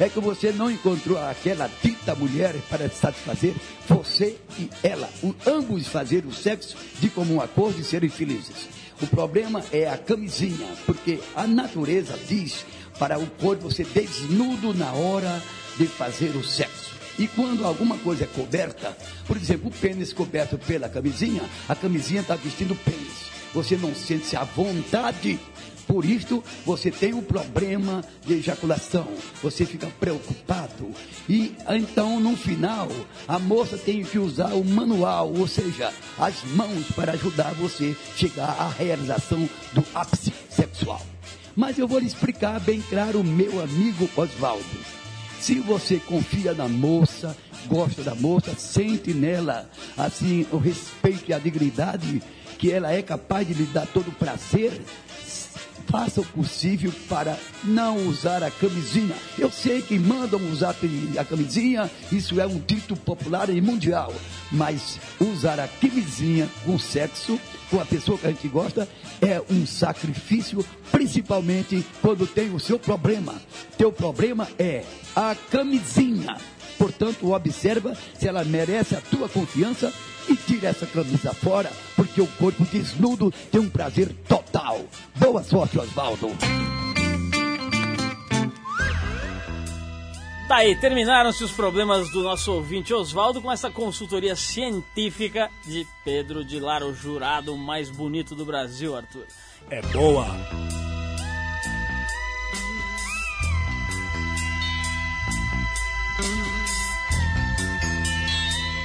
É que você não encontrou aquela dita mulher para satisfazer você e ela, o- ambos fazer o sexo de comum acordo e serem felizes. O problema é a camisinha, porque a natureza diz para o corpo você desnudo na hora de fazer o sexo. E quando alguma coisa é coberta, por exemplo, o pênis coberto pela camisinha, a camisinha está vestindo pênis. Você não sente-se à vontade. Por isto, você tem um problema de ejaculação. Você fica preocupado. E então, no final, a moça tem que usar o manual, ou seja, as mãos para ajudar você chegar à realização do ápice sexual. Mas eu vou lhe explicar bem claro, meu amigo Oswaldo. Se você confia na moça, gosta da moça, sente nela assim o respeito e a dignidade que ela é capaz de lhe dar todo o prazer, faça o possível para não usar a camisinha. Eu sei que mandam usar a camisinha, isso é um dito popular e mundial, mas usar a camisinha com sexo, com a pessoa que a gente gosta, é um sacrifício, principalmente quando tem o seu problema. Teu problema é a camisinha. Portanto, observa se ela merece a tua confiança e tira essa camisa fora, porque o corpo desnudo tem um prazer total. Boa sorte, Oswaldo. Tá aí, terminaram-se os problemas do nosso ouvinte Oswaldo com essa consultoria científica de Pedro de Lara, o jurado mais bonito do Brasil, Arthur. É boa.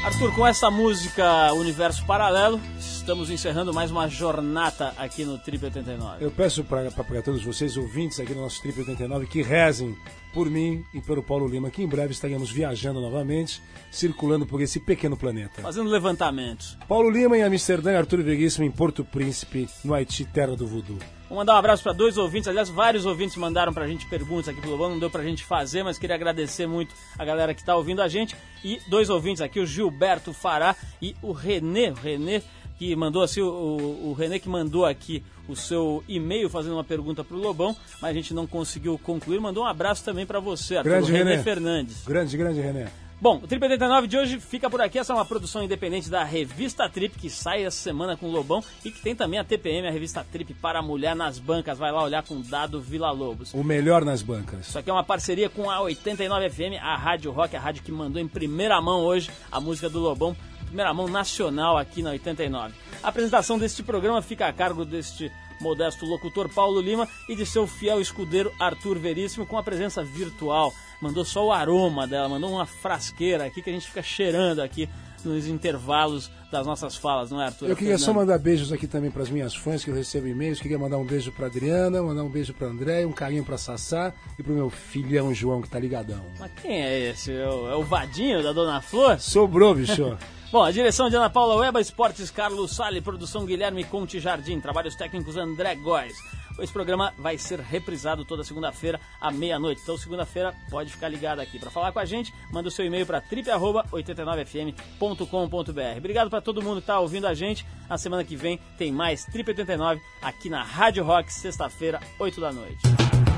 Arthur, com essa música Universo Paralelo, estamos encerrando mais uma jornada aqui no Trip 89. Eu peço para todos vocês, ouvintes aqui no nosso Trip 89, que rezem por mim e pelo Paulo Lima, que em breve estaremos viajando novamente, circulando por esse pequeno planeta. Fazendo levantamentos. Paulo Lima em Amsterdã, Arthur Veríssimo em Porto Príncipe, no Haiti, terra do voodoo. Vou mandar um abraço para dois ouvintes, aliás, vários ouvintes mandaram pra gente perguntas aqui pelo Lobão, não deu pra gente fazer, mas queria agradecer muito a galera que tá ouvindo a gente. E dois ouvintes aqui, o Gilberto Fará e o Renê, o Renê que mandou assim, o, o, o Renê que mandou aqui o seu e-mail fazendo uma pergunta pro Lobão, mas a gente não conseguiu concluir. Mandou um abraço também para você, Arthur, Grande o Renê, Renê. Fernandes. Grande, grande René. Bom, o Trip 89 de hoje fica por aqui. Essa é uma produção independente da revista Trip, que sai essa semana com o Lobão e que tem também a TPM, a revista Trip para a mulher nas bancas. Vai lá olhar com o Dado Vila Lobos. O melhor nas bancas. Isso aqui é uma parceria com a 89 FM, a Rádio Rock, a rádio que mandou em primeira mão hoje a música do Lobão primeira mão nacional aqui na 89. A apresentação deste programa fica a cargo deste modesto locutor Paulo Lima e de seu fiel escudeiro Arthur Veríssimo com a presença virtual. Mandou só o aroma dela, mandou uma frasqueira aqui que a gente fica cheirando aqui nos intervalos das nossas falas, não é, Arthur? Eu queria só Fernando? mandar beijos aqui também para as minhas fãs que eu recebo e-mails. Queria mandar um beijo para Adriana, mandar um beijo para André, um carinho para Sassá e pro meu filhão João que tá ligadão. Mas quem é esse? É o, é o Vadinho da Dona Flor? Sobrou, bicho. Bom, a direção de Ana Paula Weba, esportes Carlos Sale, produção Guilherme Conte Jardim, trabalhos técnicos André Góes. Esse programa vai ser reprisado toda segunda-feira à meia-noite. Então, segunda-feira, pode ficar ligado aqui. Para falar com a gente, manda o seu e-mail para trip89fm.com.br. Obrigado para todo mundo que está ouvindo a gente. Na semana que vem tem mais Trip 89 aqui na Rádio Rock, sexta-feira, 8 da noite.